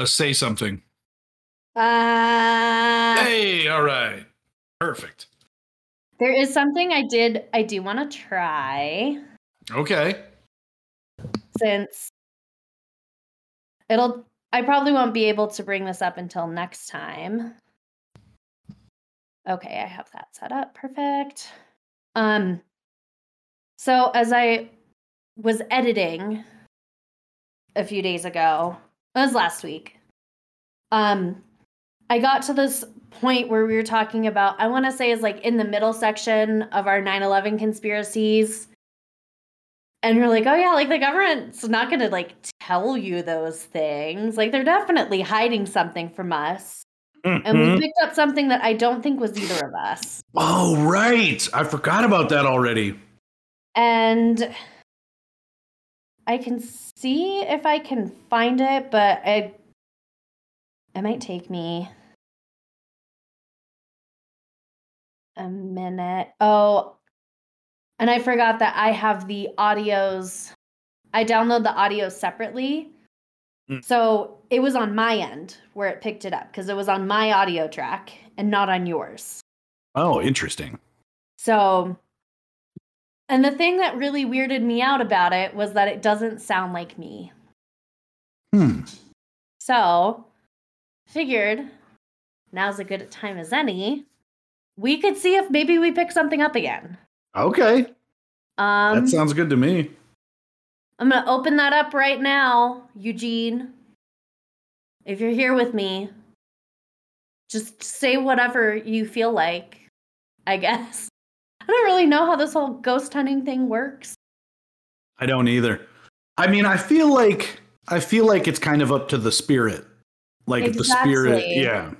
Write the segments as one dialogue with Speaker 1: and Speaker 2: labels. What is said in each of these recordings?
Speaker 1: uh, say something.
Speaker 2: Uh,
Speaker 1: Hey, all right. Perfect.
Speaker 2: there is something I did. I do want to try
Speaker 1: Okay.
Speaker 2: since it'll. I probably won't be able to bring this up until next time. Okay, I have that set up. Perfect. Um. So as I was editing a few days ago, it was last week. Um, I got to this point where we were talking about, I want to say is like in the middle section of our 9 11 conspiracies. And you're like, oh yeah, like the government's not going to like tell you those things. Like they're definitely hiding something from us. And
Speaker 1: Mhm.
Speaker 2: we picked up something that I don't think was either of us.
Speaker 1: Oh, right. I forgot about that already.
Speaker 2: And I can see if I can find it, but it it might take me a minute. Oh, and I forgot that I have the audios. I download the audios separately.
Speaker 1: Mm.
Speaker 2: So it was on my end where it picked it up because it was on my audio track and not on yours.
Speaker 1: Oh, interesting.
Speaker 2: So, and the thing that really weirded me out about it was that it doesn't sound like me.
Speaker 1: Hmm.
Speaker 2: So, figured now's a good time as any. We could see if maybe we pick something up again.
Speaker 1: Okay.
Speaker 2: Um,
Speaker 1: that sounds good to me.
Speaker 2: I'm gonna open that up right now, Eugene. If you're here with me, just say whatever you feel like. I guess. I don't really know how this whole ghost hunting thing works.
Speaker 1: I don't either. I mean, I feel like I feel like it's kind of up to the spirit. Like if the spirit, yeah.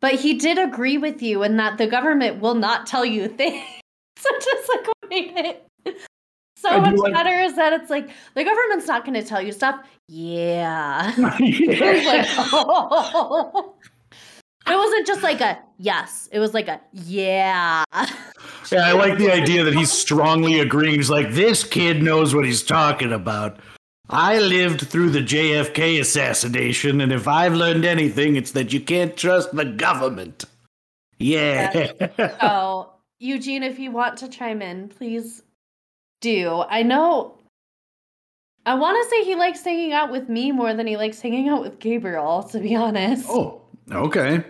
Speaker 2: But he did agree with you in that the government will not tell you things. so just like what made it so
Speaker 1: I
Speaker 2: much
Speaker 1: like-
Speaker 2: better is that it's like the government's not going to tell you stuff. Yeah.
Speaker 1: yeah.
Speaker 2: Like, oh. It wasn't just like a yes. It was like a yeah.
Speaker 1: Yeah, I like the idea that he's strongly agreeing. He's like, this kid knows what he's talking about. I lived through the JFK assassination, and if I've learned anything, it's that you can't trust the government. Yeah.
Speaker 2: So, Eugene, if you want to chime in, please do. I know. I want to say he likes hanging out with me more than he likes hanging out with Gabriel, to be honest.
Speaker 1: oh, okay.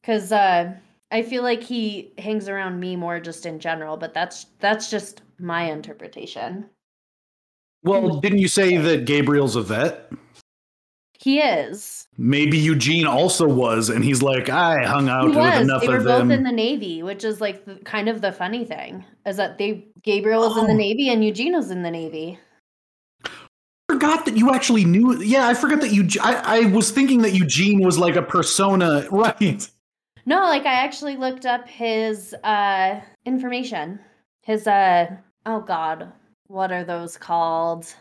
Speaker 2: Because uh, I feel like he hangs around me more just in general, but that's that's just my interpretation.
Speaker 1: Well, didn't you say that Gabriel's a vet?
Speaker 2: He is.
Speaker 1: Maybe Eugene also was, and he's like, I hung out
Speaker 2: He
Speaker 1: with
Speaker 2: was.
Speaker 1: enough
Speaker 2: They were
Speaker 1: of
Speaker 2: both
Speaker 1: them.
Speaker 2: in the Navy, which is like the, kind of the funny thing is that they Gabriel was in the
Speaker 1: Oh.
Speaker 2: Navy and Eugene was in the Navy.
Speaker 1: forgot that you actually knew. Yeah, I forgot that you. I, I was thinking that Eugene was like a persona, right?
Speaker 2: No, like I actually looked up his uh information. His uh oh god, what are those called?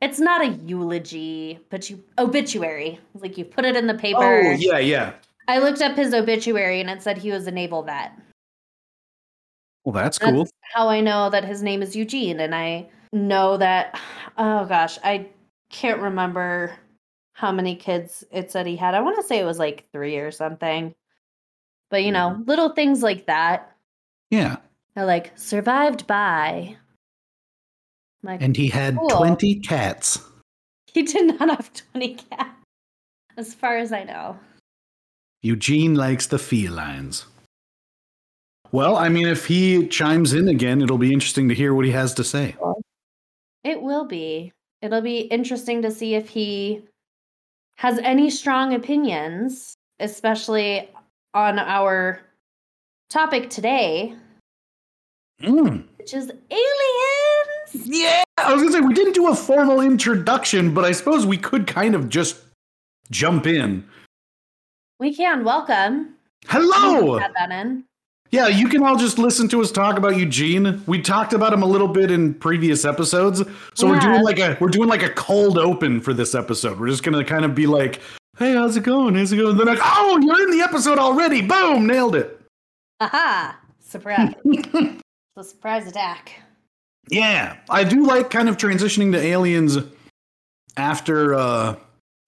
Speaker 2: It's not a eulogy, but you obituary. Like you put it in the oh, paper.
Speaker 1: Oh, yeah, yeah.
Speaker 2: I looked up his obituary and it said he was a naval vet.
Speaker 1: Well, that's
Speaker 2: That's
Speaker 1: cool.
Speaker 2: how I know that his name is Eugene and I know that oh gosh, I can't remember how many kids it said he had. I want to say it was like 3 or something. But you know, mm-hmm. little things like that.
Speaker 1: Yeah.
Speaker 2: I like survived by. Like
Speaker 1: And he had
Speaker 2: Cool.
Speaker 1: 20 cats.
Speaker 2: he did not have 20 cats, as far as I know.
Speaker 1: Eugene likes the felines. Well, I mean, if he chimes in again, it'll be interesting to hear what he has to say.
Speaker 2: It will be. It'll be interesting to see if he has any strong opinions, especially on our topic today,
Speaker 1: Mm.
Speaker 2: which is aliens.
Speaker 1: Yeah, I was gonna say we didn't do a formal introduction, but I suppose we could kind of just jump in.
Speaker 2: We can welcome.
Speaker 1: Hello.
Speaker 2: Add that in.
Speaker 1: Yeah, you can all just listen to us talk about Eugene. We talked about him a little bit in previous episodes, so we're doing like a we're doing like a cold open for this episode. We're just gonna kind of be like, "Hey, how's it going? How's it going?" Then like, "Oh, you're in the episode already! Boom, nailed it!"
Speaker 2: Aha! Surprise. it's a surprise attack.
Speaker 1: Yeah, I do like kind of transitioning to aliens after uh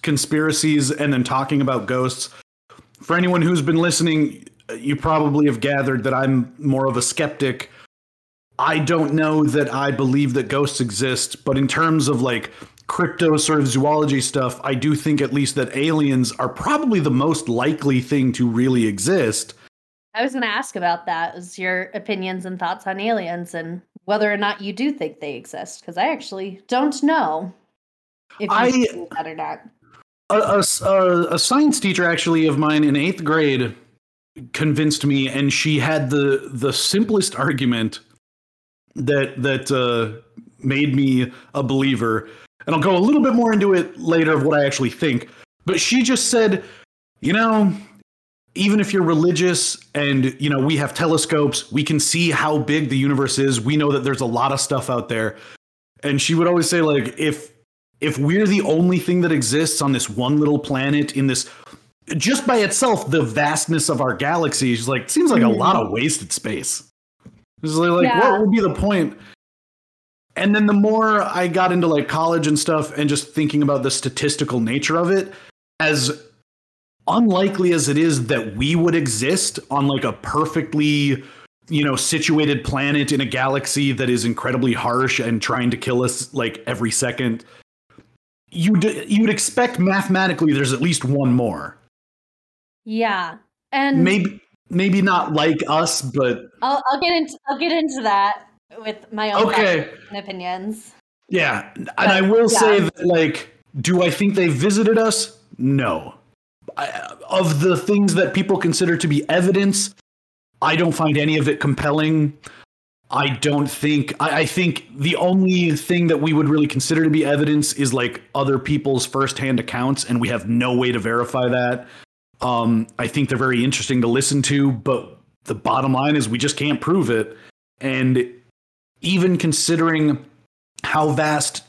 Speaker 1: conspiracies and then talking about ghosts. For anyone who's been listening, you probably have gathered that I'm more of a skeptic. I don't know that I believe that ghosts exist, but in terms of like crypto sort of zoology stuff, I do think at least that aliens are probably the most likely thing to really exist.
Speaker 2: I was going to ask about that. Is your opinions and thoughts on aliens and whether or not you do think they exist? Because I actually don't know if you
Speaker 1: I-
Speaker 2: think that or not.
Speaker 1: A, a- a science teacher actually of mine in eighth grade convinced me, and she had the the simplest argument that that uh, made me a believer. And I'll go a little bit more into it later of what I actually think. But she just said, you know, even if you're religious and you know we have telescopes, we can see how big the universe is. We know that there's a lot of stuff out there. And she would always say, like, if if we're the only thing that exists on this one little planet in this just by itself the vastness of our galaxy is like seems like a
Speaker 2: Mhm.
Speaker 1: lot of wasted space it's like, like,
Speaker 2: Yeah.
Speaker 1: what would be the point and then the more i got into like college and stuff and just thinking about the statistical nature of it as unlikely as it is that we would exist on like a perfectly you know situated planet in a galaxy that is incredibly harsh and trying to kill us like every second you'd you'd expect mathematically there's at least one more
Speaker 2: Yeah. And
Speaker 1: maybe maybe not like us but
Speaker 2: I'll, I'll get into I'll get into that with my own
Speaker 1: okay
Speaker 2: opinions.
Speaker 1: yeah and i will
Speaker 2: yeah.
Speaker 1: say that like do i think they visited us no Of the things that people consider to be evidence i don't find any of it compelling. I don't think I, I think the only thing that we would really consider to be evidence is like other people's firsthand accounts and we have no way to verify that. Um i think they're very interesting to listen to but the bottom line is we just can't prove it. And even considering how vast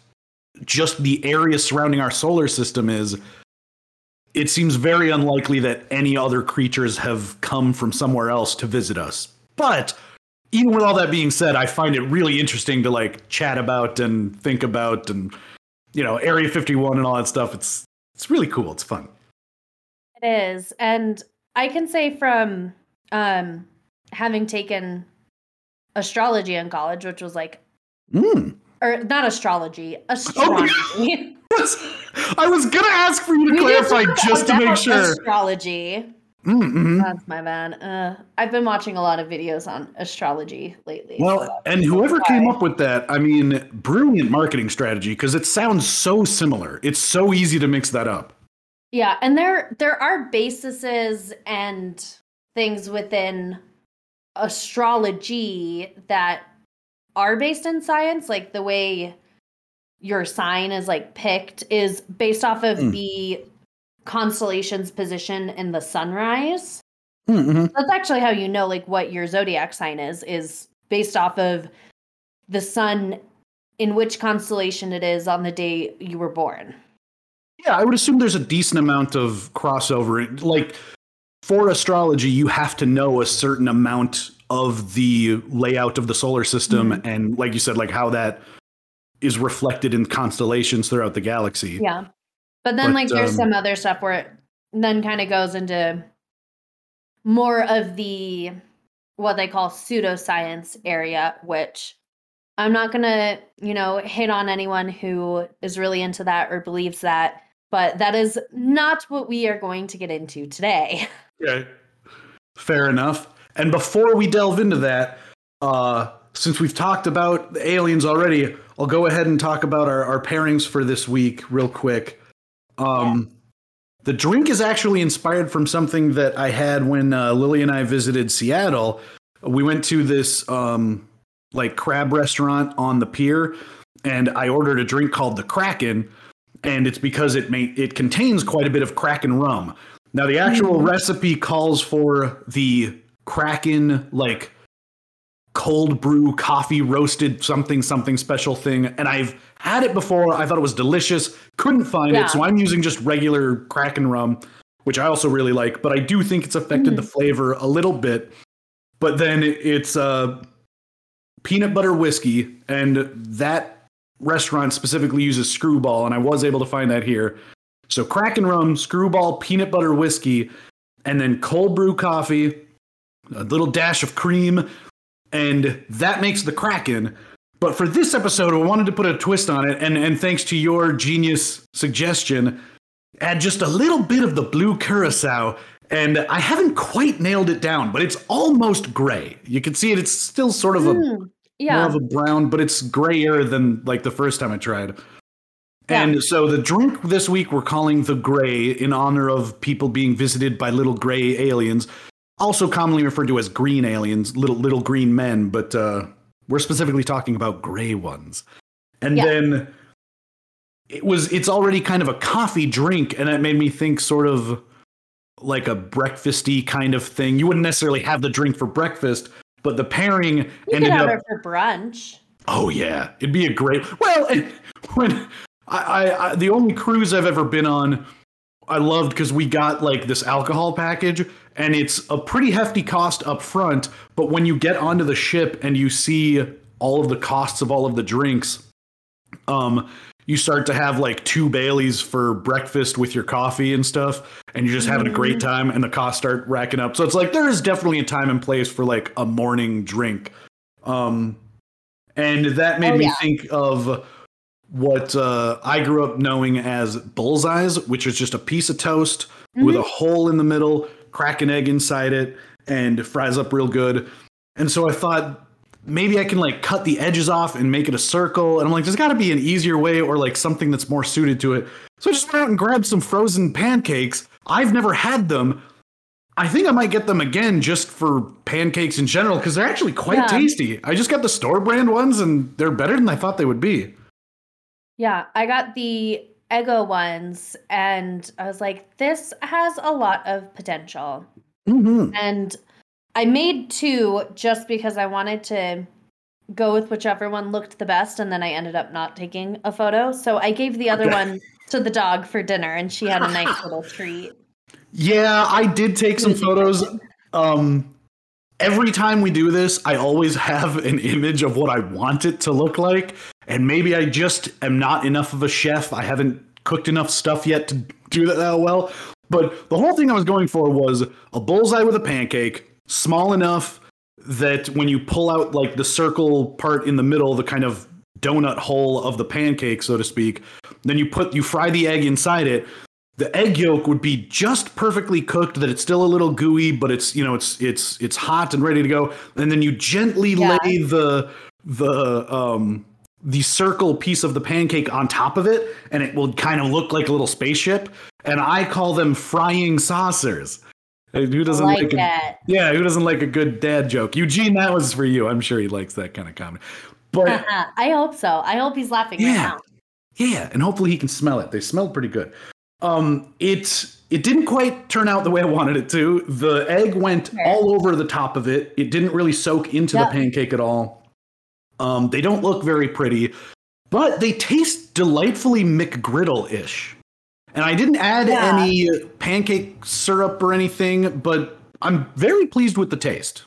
Speaker 1: just the area surrounding our solar system is, it seems very unlikely that any other creatures have come from somewhere else to visit us. But even with all that being said, I find it really interesting to like chat about and think about and you know, Area 51 and all that stuff. It's it's really cool. It's fun.
Speaker 2: It is. And I can say from um having taken astrology in college, which was like
Speaker 1: Mm.
Speaker 2: or not astrology, astronomy.
Speaker 1: I was gonna ask for you to
Speaker 2: We
Speaker 1: clarify just to make sure.
Speaker 2: Astrology.
Speaker 1: Mm-mm.
Speaker 2: That's my bad. Uh, I've been watching a lot of videos on astrology lately.
Speaker 1: Well,
Speaker 2: so-
Speaker 1: and whoever came
Speaker 2: why.
Speaker 1: up with that, I mean, brilliant marketing strategy because it sounds so similar. It's so easy to mix that up.
Speaker 2: Yeah, and there there are bases and things within astrology that are based in science, like the way your sign is like picked is based off of
Speaker 1: Mm.
Speaker 2: the constellation's position in the sunrise.
Speaker 1: Mm-hmm.
Speaker 2: That's actually how you know like what your zodiac sign is is based off of the sun in which constellation it is on the day you were born.
Speaker 1: Yeah, I would assume there's a decent amount of crossover. Like for astrology, you have to know a certain amount of the layout of the solar system,
Speaker 2: Mhm.
Speaker 1: and like you said, like how that is reflected in constellations throughout the galaxy.
Speaker 2: Yeah. But then
Speaker 1: But,
Speaker 2: like there's
Speaker 1: um,
Speaker 2: some other stuff where it then kind of goes into more of the what they call pseudoscience area, which I'm not gonna, you know, hit on anyone who is really into that or believes that, but that is not what we are going to get into today.
Speaker 1: Okay. Fair enough. And before we delve into that, uh, since we've talked about the aliens already, I'll go ahead and talk about our, our pairings for this week real quick. Um, The drink is actually inspired from something that I had when uh, Lily and I visited Seattle. We went to this um, like crab restaurant on the pier, and I ordered a drink called the Kraken, and it's because it may it contains quite a bit of Kraken rum. Now the actual recipe calls for the Kraken like cold brew coffee roasted something something special thing and I've had it before. I thought it was delicious. Couldn't find
Speaker 2: Yeah.
Speaker 1: it, so I'm using just regular Kraken rum, which I also really like, but I do think it's affected the flavor a little bit. But then it- it's uh peanut butter whiskey and that restaurant specifically uses Skrewball and I was able to find that here. So Kraken rum, Skrewball peanut butter whiskey, and then cold brew coffee, a little dash of cream, and that makes the Kraken. But for this episode, I wanted to put a twist on it, and, and thanks to your genius suggestion, add just a little bit of the blue curacao. And I haven't quite nailed it down, but it's almost gray. You can see it; it's still sort of a
Speaker 2: Mm, yeah.
Speaker 1: more of a brown, but it's grayer than like the first time I tried.
Speaker 2: Yeah.
Speaker 1: And so the drink this week we're calling the Gray in honor of people being visited by little gray aliens, also commonly referred to as green aliens, little little green men, but uh, we're specifically talking about gray ones. And
Speaker 2: Yeah.
Speaker 1: then it was it's already kind of a coffee drink, and it made me think sort of like a breakfasty kind of thing. You wouldn't necessarily have the drink for breakfast, but the pairing
Speaker 2: you could
Speaker 1: ended
Speaker 2: have
Speaker 1: up
Speaker 2: it for brunch.
Speaker 1: Oh yeah, it'd be a great. Well, and when I, I, I the only cruise I've ever been on, I loved because we got like this alcohol package, and it's a pretty hefty cost up front. But when you get onto the ship and you see all of the costs of all of the drinks, um, you start to have like two Baileys for breakfast with your coffee and stuff, and you're just having a great time, and the costs start racking up. So it's like there is definitely a time and place for like a morning drink. Um, and that made
Speaker 2: Oh,
Speaker 1: me
Speaker 2: yeah.
Speaker 1: think of what uh, I grew up knowing as bullseyes, which is just a piece of toast with
Speaker 2: Mm-hmm.
Speaker 1: a hole in the middle, crack an egg inside it, and fries up real good. And so I thought maybe I can like cut the edges off and make it a circle. And I'm like, there's got to be an easier way or like something that's more suited to it. So I just went out and grabbed some frozen pancakes. I've never had them. I think I might get them again just for pancakes in general because they're actually quite
Speaker 2: Yeah.
Speaker 1: tasty. I just got the store brand ones and they're better than I thought they would be.
Speaker 2: Yeah, I got the Eggo ones and I was like, this has a lot of potential.
Speaker 1: Mm-hmm.
Speaker 2: And I made two just because I wanted to go with whichever one looked the best. And then I ended up not taking a photo. So I gave the other one to the dog for dinner and she had a nice little treat.
Speaker 1: Yeah, I did take some photos. Um, every time we do this, I always have an image of what I want it to look like. And maybe I just am not enough of a chef. I haven't cooked enough stuff yet to do that that well. But the whole thing I was going for was a bullseye with a pancake, small enough that when you pull out like the circle part in the middle, the kind of donut hole of the pancake, so to speak, then you put you fry the egg inside it. The egg yolk would be just perfectly cooked, that it's still a little gooey, but it's you know it's it's it's hot and ready to go. And then you gently
Speaker 2: Yeah.
Speaker 1: lay the the um the circle piece of the pancake on top of it, and it will kind of look like a little spaceship. And I call them frying saucers. Who doesn't
Speaker 2: like
Speaker 1: like, a,
Speaker 2: that.
Speaker 1: yeah, who doesn't like a good dad joke? Eugene, that was for you. I'm sure he likes that kind of comedy. But
Speaker 2: I hope so. I hope he's laughing right
Speaker 1: Yeah.
Speaker 2: now.
Speaker 1: yeah, and hopefully he can smell it. They smelled pretty good. Um, it it didn't quite turn out the way I wanted it to. The egg went
Speaker 2: Okay.
Speaker 1: all over the top of it. It didn't really soak into
Speaker 2: Yeah.
Speaker 1: the pancake at all. Um, they don't look very pretty, but they taste delightfully McGriddle-ish. And I didn't add
Speaker 2: Yeah.
Speaker 1: any pancake syrup or anything, but I'm very pleased with the taste.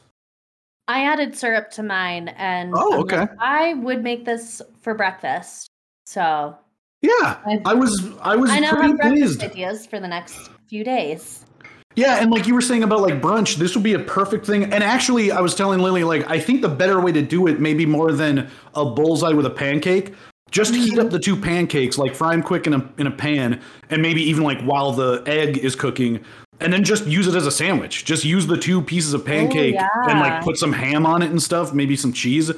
Speaker 2: I added syrup to mine and
Speaker 1: Oh, okay.
Speaker 2: like, I would make this for breakfast. So
Speaker 1: Yeah,
Speaker 2: I-
Speaker 1: I was I was
Speaker 2: I now
Speaker 1: pretty
Speaker 2: have breakfast
Speaker 1: pleased.
Speaker 2: ideas for the next few days.
Speaker 1: Yeah, and like you were saying about like brunch, this would be a perfect thing. And actually, I was telling Lily like I think the better way to do it, maybe more than a bullseye with a pancake, just heat
Speaker 2: Mm-hmm.
Speaker 1: up the two pancakes, like fry them quick in a in a pan, and maybe even like while the egg is cooking, and then just use it as a sandwich. Just use the two pieces of pancake and like put some ham on it and stuff, maybe some cheese.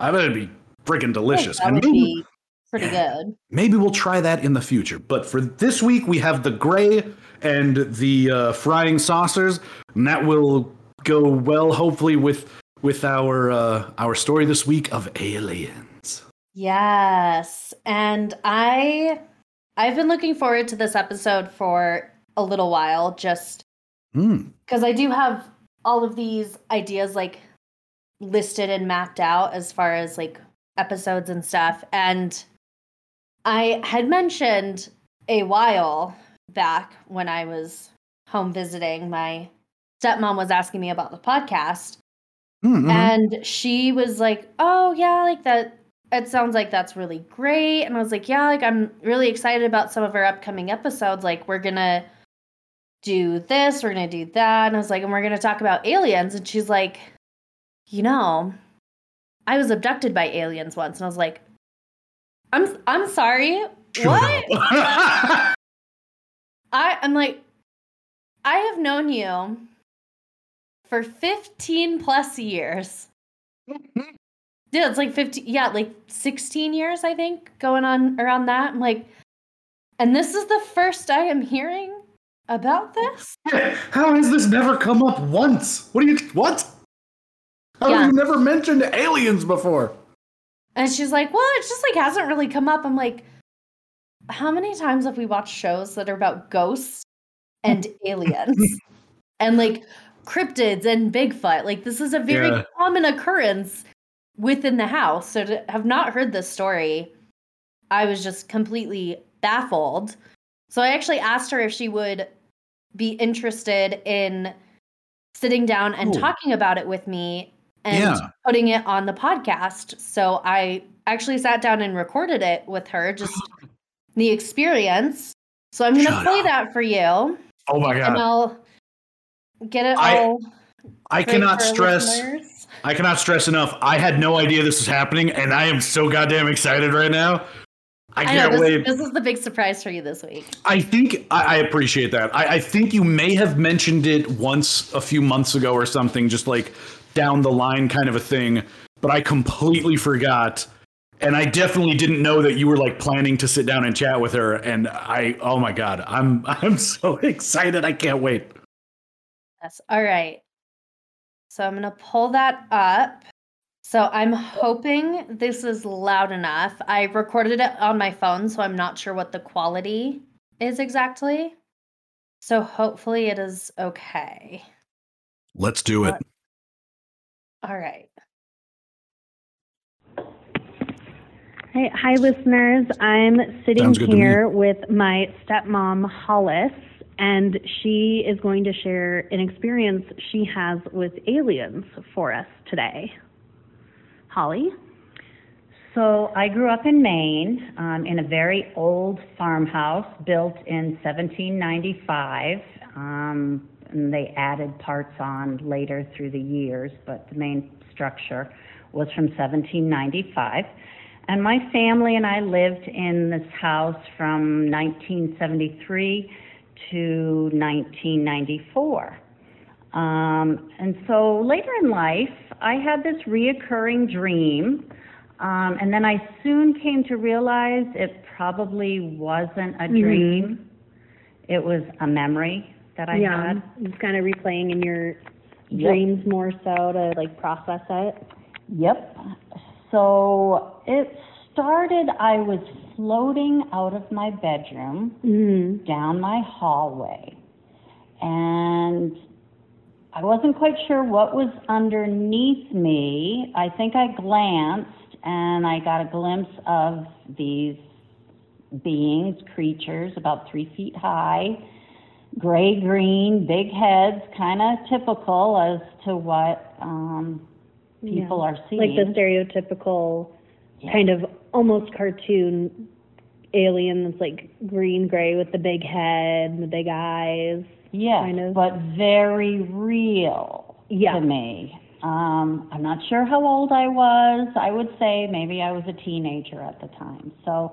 Speaker 1: I bet it'd be freaking delicious. And maybe,
Speaker 2: be pretty good.
Speaker 1: maybe we'll try that in the future. But for this week, we have the gray and the uh, frying saucers, and that will go well, hopefully, with with our uh, our story this week of aliens.
Speaker 2: Yes. And I I've been looking forward to this episode for a little while just
Speaker 1: Hmm.
Speaker 2: because I do have all of these ideas like listed and mapped out as far as like episodes and stuff. And I had mentioned a while back when I was home visiting, my stepmom was asking me about the podcast.
Speaker 1: Hmm, mhm.
Speaker 2: And she was like, Oh, yeah, like that it sounds like that's really great. And I was like, yeah, like I'm really excited about some of our upcoming episodes. Like we're gonna do this, we're gonna do that. And I was like, and we're gonna talk about aliens. And she's like, you know, I was abducted by aliens once. And I was like, I'm I'm sorry. What? I I'm like, I have known you for 15 plus years. Yeah, it's like 15, yeah, like 16 years, I think, going on around that. I'm like, and this is the first I am hearing about this?
Speaker 1: How has this never come up once? What do you, what? How
Speaker 2: Yeah.
Speaker 1: have you never mentioned aliens before?
Speaker 2: And she's like, well, it just like hasn't really come up. I'm like, how many times have we watched shows that are about ghosts and aliens and like cryptids and Bigfoot? Like, this is a very
Speaker 1: Yeah.
Speaker 2: common occurrence within the house. So to have not heard this story, I was just completely baffled. So I actually asked her if she would be interested in sitting down and
Speaker 1: Cool.
Speaker 2: talking about it with me and
Speaker 1: Yeah.
Speaker 2: putting it on the podcast. So I actually sat down and recorded it with her, just the experience. So I'm going to play
Speaker 1: up.
Speaker 2: that for you
Speaker 1: Oh my
Speaker 2: and
Speaker 1: god.
Speaker 2: I'll get it
Speaker 1: I-
Speaker 2: all.
Speaker 1: I cannot stress
Speaker 2: listeners.
Speaker 1: I cannot stress enough. I had no idea this was happening and I am so goddamn excited right now. I
Speaker 2: I know
Speaker 1: can't
Speaker 2: this,
Speaker 1: wait.
Speaker 2: this is the big surprise for you this week.
Speaker 1: I think I, I appreciate that. I, I think you may have mentioned it once a few months ago or something, just like down the line kind of a thing. But I completely forgot, and I definitely didn't know that you were like planning to sit down and chat with her. And I, oh my god, I'm I'm so excited. I can't wait.
Speaker 2: Yes. All right. So I'm going to pull that up. So I'm hoping this is loud enough. I recorded it on my phone, so I'm not sure what the quality is exactly. So hopefully it is okay.
Speaker 1: Let's do it.
Speaker 2: All right.
Speaker 3: Hi, hi, listeners. I'm sitting
Speaker 1: Sounds good to me.
Speaker 3: here with my stepmom, Hollis, and she is going to share an experience she has with aliens for us today. Holly?
Speaker 4: So I grew up in Maine um, in a very old farmhouse built in 1795. Um, and they added parts on later through the years, but the main structure was from 1795. And my family and I lived in this house from 1973 to 1994. Um, and so later in life, I had this reoccurring dream. Um, and then I soon came to realize it probably wasn't a dream. It was a memory that I
Speaker 3: yeah,
Speaker 4: had.
Speaker 3: just kind of replaying in your
Speaker 4: Yep.
Speaker 3: dreams more so to like process it.
Speaker 4: Yep. So it started, I was floating out of my bedroom
Speaker 3: Mm-hmm.
Speaker 4: down my hallway. And I wasn't quite sure what was underneath me. I think I glanced and I got a glimpse of these beings, creatures about three feet high, gray green, big heads, kind of typical as to what um, people are seeing.
Speaker 3: Like the stereotypical
Speaker 4: Yeah.
Speaker 3: kind of almost cartoon alien that's like green gray with the big head and the big eyes.
Speaker 4: Yes,
Speaker 3: kind of.
Speaker 4: but very real
Speaker 3: Yeah.
Speaker 4: to me. Um, I'm not sure how old I was. I would say maybe I was a teenager at the time. So,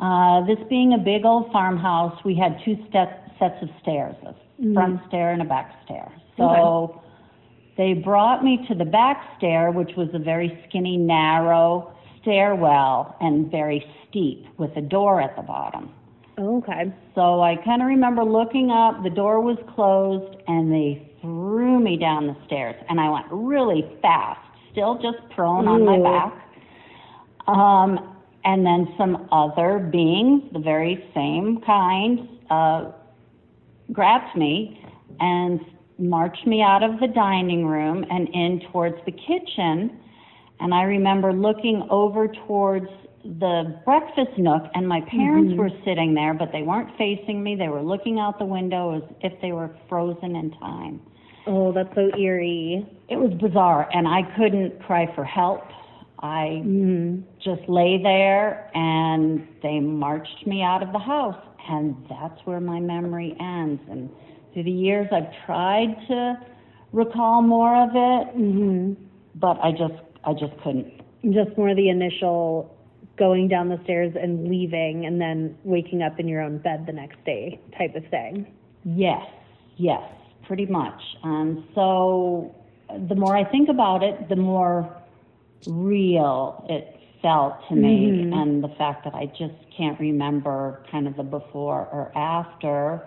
Speaker 4: uh, this being a big old farmhouse, we had two step, sets of stairs, a front stair and a back stair. So, they brought me to the back stair, which was a very skinny, narrow stairwell and very steep with a door at the bottom.
Speaker 3: Okay.
Speaker 4: So I kind of remember looking up, the door was closed, and they threw me down the stairs. And I went really fast, still just prone on my
Speaker 3: Ooh.
Speaker 4: back. Um, and then some other beings, the very same kind, uh, grabbed me and marched me out of the dining room and in towards the kitchen. And I remember looking over towards the breakfast nook, and my parents were sitting there, but they weren't facing me. They were looking out the window as if they were frozen in time.
Speaker 3: Oh, that's so eerie.
Speaker 4: It was bizarre, and I couldn't cry for help. I
Speaker 3: Mhm.
Speaker 4: just lay there and they marched me out of the house. And that's where my memory ends. And through the years, I've tried to recall more of it,
Speaker 3: Mhm.
Speaker 4: but I just, I just couldn't.
Speaker 3: Just more the initial going down the stairs and leaving and then waking up in your own bed the next day type of thing.
Speaker 4: Yes, yes, pretty much. And so the more I think about it, the more real it felt to me.
Speaker 3: Mhm.
Speaker 4: And the fact that I just can't remember kind of the before or after,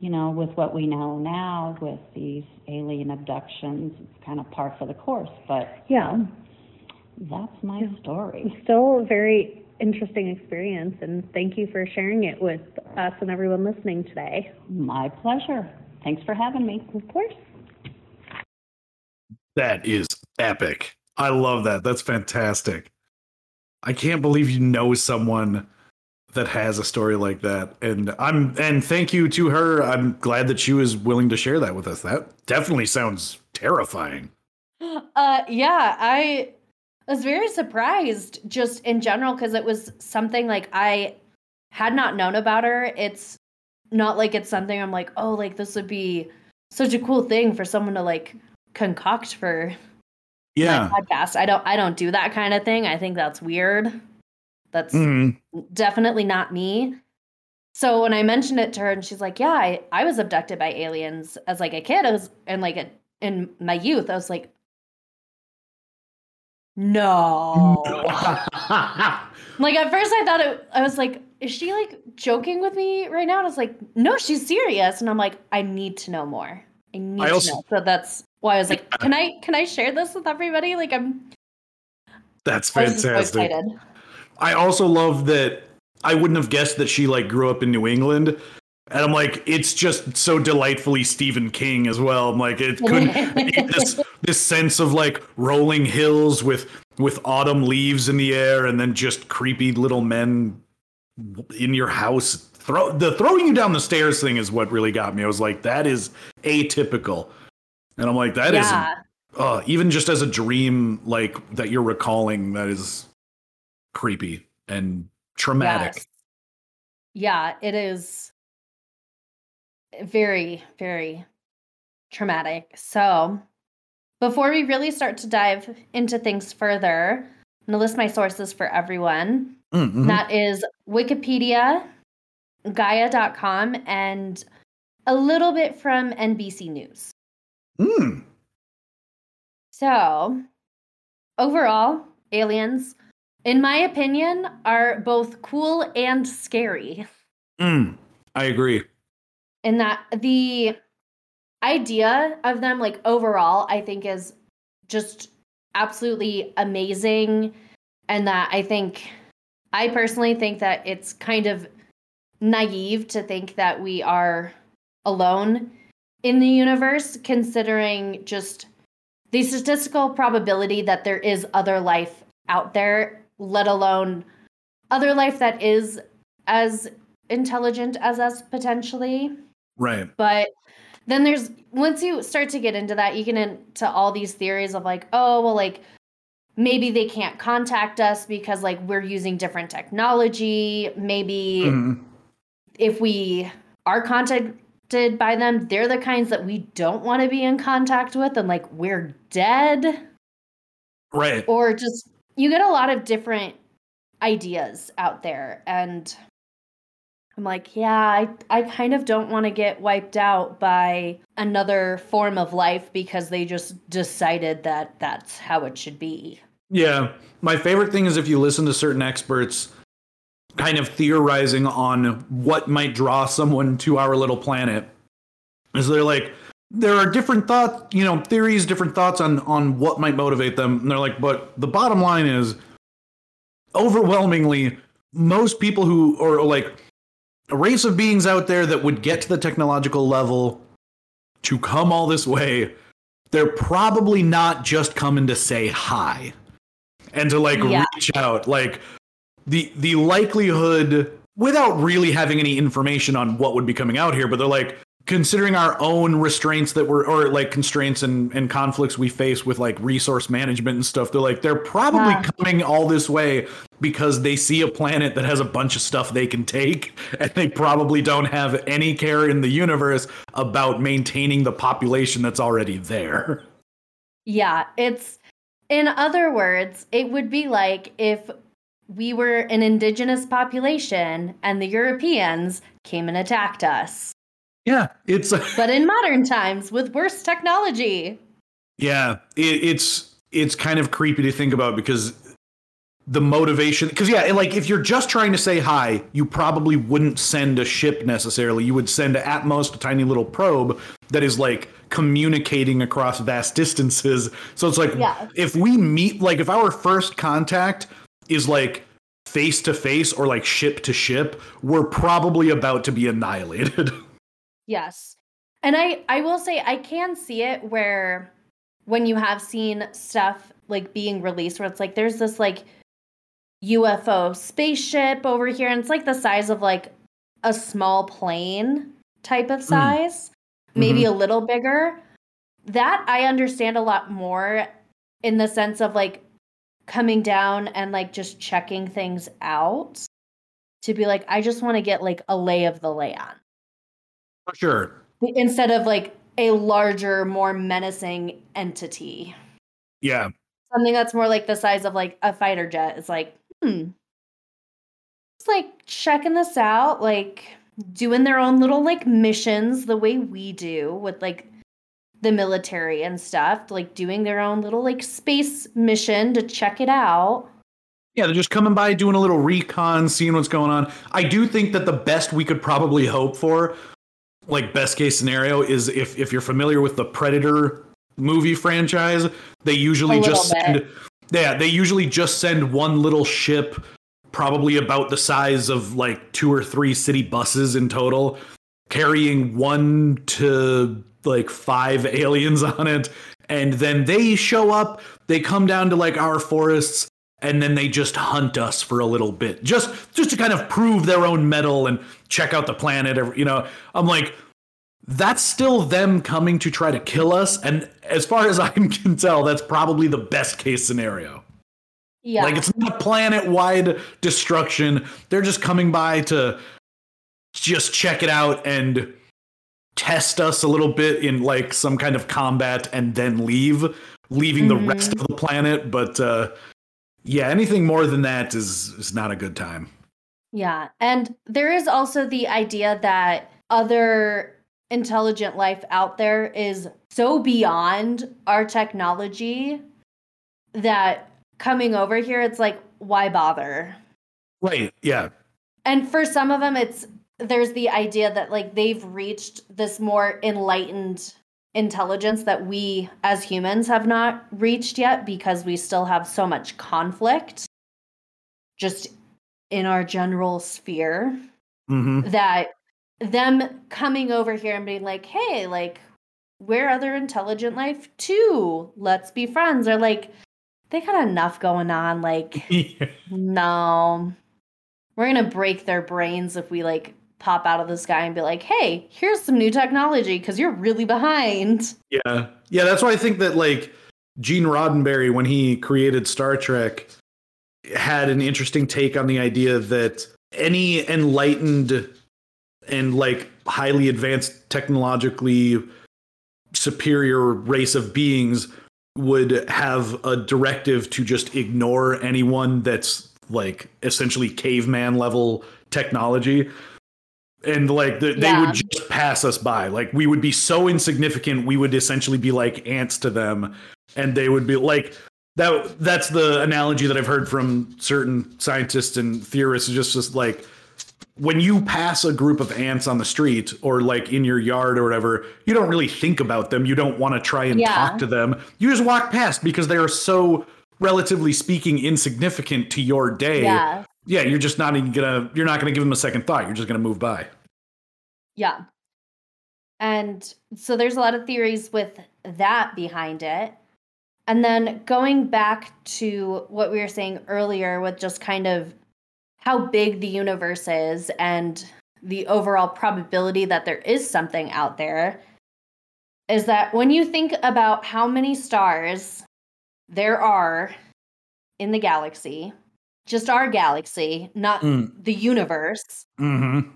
Speaker 4: you know, with what we know now with these alien abductions, it's kind of par for the course. But
Speaker 3: Yeah.
Speaker 4: that's my story.
Speaker 3: Still a very interesting experience and thank you for sharing it with us and everyone listening today.
Speaker 4: My pleasure. Thanks for having me.
Speaker 3: Of course.
Speaker 1: That is epic. I love that. That's fantastic. I can't believe you know someone that has a story like that. And I'm and thank you to her. I'm glad that she was willing to share that with us. That definitely sounds terrifying.
Speaker 2: Uh, yeah, I was very surprised just in general because it was something like I had not known about her. It's not like it's something I'm like, oh, like this would be such a cool thing for someone to like concoct for
Speaker 1: Yeah.
Speaker 2: my podcast. I don't I don't do that kind of thing. I think that's weird. That's
Speaker 1: Mhm.
Speaker 2: definitely not me. So when I mentioned it to her and she's like, "Yeah, I, I was abducted by aliens as like a kid." I was and like a, in my youth, I was like, "No." like at first I thought it I was like, "Is she like joking with me right now?" And I was like, "No, she's serious." And I'm like, "I need to know more. I need
Speaker 1: I
Speaker 2: to know." So that's why I was like, "Can I can I share this with everybody?" Like I'm
Speaker 1: That's
Speaker 2: I so
Speaker 1: fantastic.
Speaker 2: excited.
Speaker 1: I also love that I wouldn't have guessed that she like grew up in New England. And I'm like, it's just so delightfully Stephen King as well. I'm like, it could this this sense of like rolling hills with with autumn leaves in the air and then just creepy little men in your house. Throw the throwing you down the stairs thing is what really got me. I was like, that is atypical. And I'm like, that is
Speaker 2: yeah.
Speaker 1: uh, even just as a dream, like that you're recalling, that is creepy and traumatic.
Speaker 2: Yes. Yeah, it is very, very traumatic. So, before we really start to dive into things further, I'm going to list my sources for everyone.
Speaker 1: Mm, mhm.
Speaker 2: That is Wikipedia, Gaia.com, and a little bit from NBC News.
Speaker 1: Mm.
Speaker 2: So, overall, aliens, in my opinion, are both cool and scary.
Speaker 1: Mm. I agree.
Speaker 2: in that the idea of them like overall i think is just absolutely amazing and that i think i personally think that it's kind of naive to think that we are alone in the universe considering just the statistical probability that there is other life out there let alone other life that is as intelligent as us potentially
Speaker 1: Right.
Speaker 2: but then there's once you start to get into that, you get into all these theories of like, oh, well, like maybe they can't contact us because like we're using different technology. Maybe
Speaker 1: Mhm.
Speaker 2: if we are contacted by them, they're the kinds that we don't want to be in contact with, and like we're dead.
Speaker 1: Right.
Speaker 2: Or just you get a lot of different ideas out there. And I'm like, yeah, I, I kind of don't want to get wiped out by another form of life because they just decided that that's how it should be.
Speaker 1: Yeah. My favorite thing is if you listen to certain experts kind of theorizing on what might draw someone to our little planet. Is they're like, there are different thoughts, you know, theories, different thoughts on on what might motivate them. And they're like, but the bottom line is overwhelmingly most people who or like a race of beings out there that would get to the technological level to come all this way, they're probably not just coming to say hi and to like
Speaker 2: Yeah.
Speaker 1: reach out. Like the the likelihood without really having any information on what would be coming out here, but they're like considering our own restraints that were or like constraints and, and conflicts we face with like resource management and stuff they're like they're probably
Speaker 2: Yeah.
Speaker 1: coming all this way because they see a planet that has a bunch of stuff they can take and they probably don't have any care in the universe about maintaining the population that's already there
Speaker 2: Yeah, it's in other words, it would be like if we were an indigenous population and the Europeans came and attacked us.
Speaker 1: yeah it's
Speaker 2: But in modern times with worse technology.
Speaker 1: Yeah, it, it's it's kind of creepy to think about because the motivation because yeah like if you're just trying to say hi you probably wouldn't send a ship necessarily you would send at most a tiny little probe that is like communicating across vast distances so it's like
Speaker 2: Yeah.
Speaker 1: if we meet like if our first contact is like face to face or like ship to ship we're probably about to be annihilated
Speaker 2: Yes. And I I will say I can see it where when you have seen stuff like being released where it's like there's this like UFO spaceship over here and it's like the size of like a small plane type of mm. size, maybe mm-hmm. a little bigger. That I understand a lot more in the sense of like coming down and like just checking things out to be like I just want to get like a lay of the land
Speaker 1: for sure
Speaker 2: instead of like a larger, more menacing entity.
Speaker 1: yeah
Speaker 2: Something that's more like the size of like a fighter jet is like, hmm. It's like checking this out, like doing their own little like missions the way we do with like the military and stuff, like doing their own little like space mission to check it out.
Speaker 1: Yeah, they're just coming by, doing a little recon, seeing what's going on. I do think that the best we could probably hope for, like best case scenario, is if if you're familiar with the Predator movie franchise, they usually just
Speaker 2: bit.
Speaker 1: send yeah, they usually just send one little ship, probably about the size of like two or three city buses in total, carrying one to like five aliens on it. And then they show up, they come down to like our forests, and then they just hunt us for a little bit. Just just to kind of prove their own mettle and check out the planet. You know, I'm like, that's still them coming to try to kill us. And as far as I can tell, that's probably the best case scenario.
Speaker 2: Yeah.
Speaker 1: Like it's not planet wide destruction. They're just coming by to just check it out and test us a little bit in like some kind of combat and then leave, leaving the
Speaker 2: Mhm.
Speaker 1: rest of the planet. But uh yeah, anything more than that is is not a good time.
Speaker 2: Yeah. And there is also the idea that other intelligent life out there is so beyond our technology that coming over here, it's like, why bother?
Speaker 1: Right. Yeah.
Speaker 2: And for some of them, it's there's the idea that like they've reached this more enlightened intelligence that we as humans have not reached yet because we still have so much conflict just in our general sphere
Speaker 1: hmm
Speaker 2: that them coming over here and being like, hey, like, we're other intelligent life too. Let's be friends. Or like, they got enough going on. Like, no, we're to break their brains if we like pop out of the sky and be like, hey, here's some new technology because you're really behind.
Speaker 1: Yeah. Yeah, that's why I think that like Gene Roddenberry when he created Star Trek had an interesting take on the idea that any enlightened and like highly advanced technologically superior race of beings would have a directive to just ignore anyone that's like essentially caveman level technology and like the, they would just pass us by like we would be so insignificant we would essentially be like ants to them and they would be like that that's the analogy that i've heard from certain scientists and theorists just just like when you pass a group of ants on the street or like in your yard or whatever, you don't really think about them. You don't want to try and
Speaker 2: Yeah.
Speaker 1: talk to them. You just walk past because they are so relatively speaking insignificant to your day.
Speaker 2: Yeah.
Speaker 1: Yeah, you're just not even gonna you're not gonna give them a second thought. You're just gonna move by.
Speaker 2: Yeah. And so there's a lot of theories with that behind it. And then going back to what we were saying earlier with just kind of how big the universe is and the overall probability that there is something out there is that when you think about how many stars there are in the galaxy, just our galaxy, not
Speaker 1: Mm.
Speaker 2: the universe,
Speaker 1: Mm-hmm.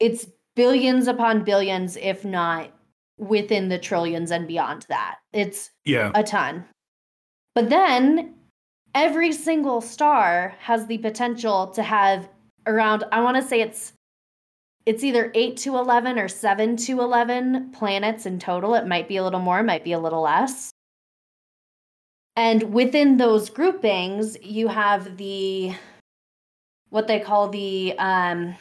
Speaker 2: it's billions upon billions, if not within the trillions and beyond that. It's
Speaker 1: Yeah.
Speaker 2: a ton. But then every single star has the potential to have around I want to say it's it's either 8 to 11 or 7 to 11 planets in total. It might be a little more, might be a little less. And within those groupings, you have the what they call the um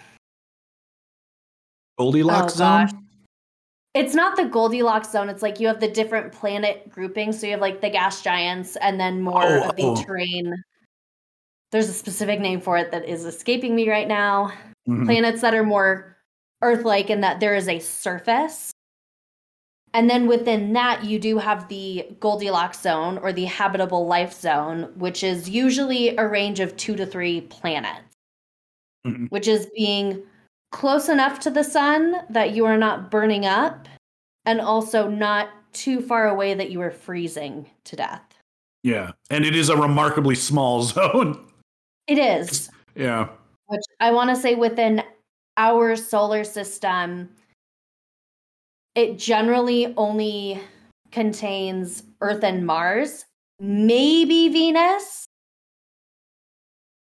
Speaker 1: Goldilocks
Speaker 2: Oh, gosh.
Speaker 1: zone.
Speaker 2: It's not the Goldilocks zone. It's like you have the different planet groupings. So you have like the gas giants and then more
Speaker 1: Oh,
Speaker 2: of the
Speaker 1: oh.
Speaker 2: terrain. There's a specific name for it that is escaping me right now.
Speaker 1: Mhm.
Speaker 2: Planets that are more Earth like in that there is a surface. And then within that, you do have the Goldilocks zone or the habitable life zone, which is usually a range of two to three planets,
Speaker 1: Mhm.
Speaker 2: which is being close enough to the sun that you are not burning up and also not too far away that you are freezing to death.
Speaker 1: Yeah, and it is a remarkably small zone.
Speaker 2: It is.
Speaker 1: yeah.
Speaker 2: which I want to say within our solar system, it generally only contains Earth and Mars, maybe Venus.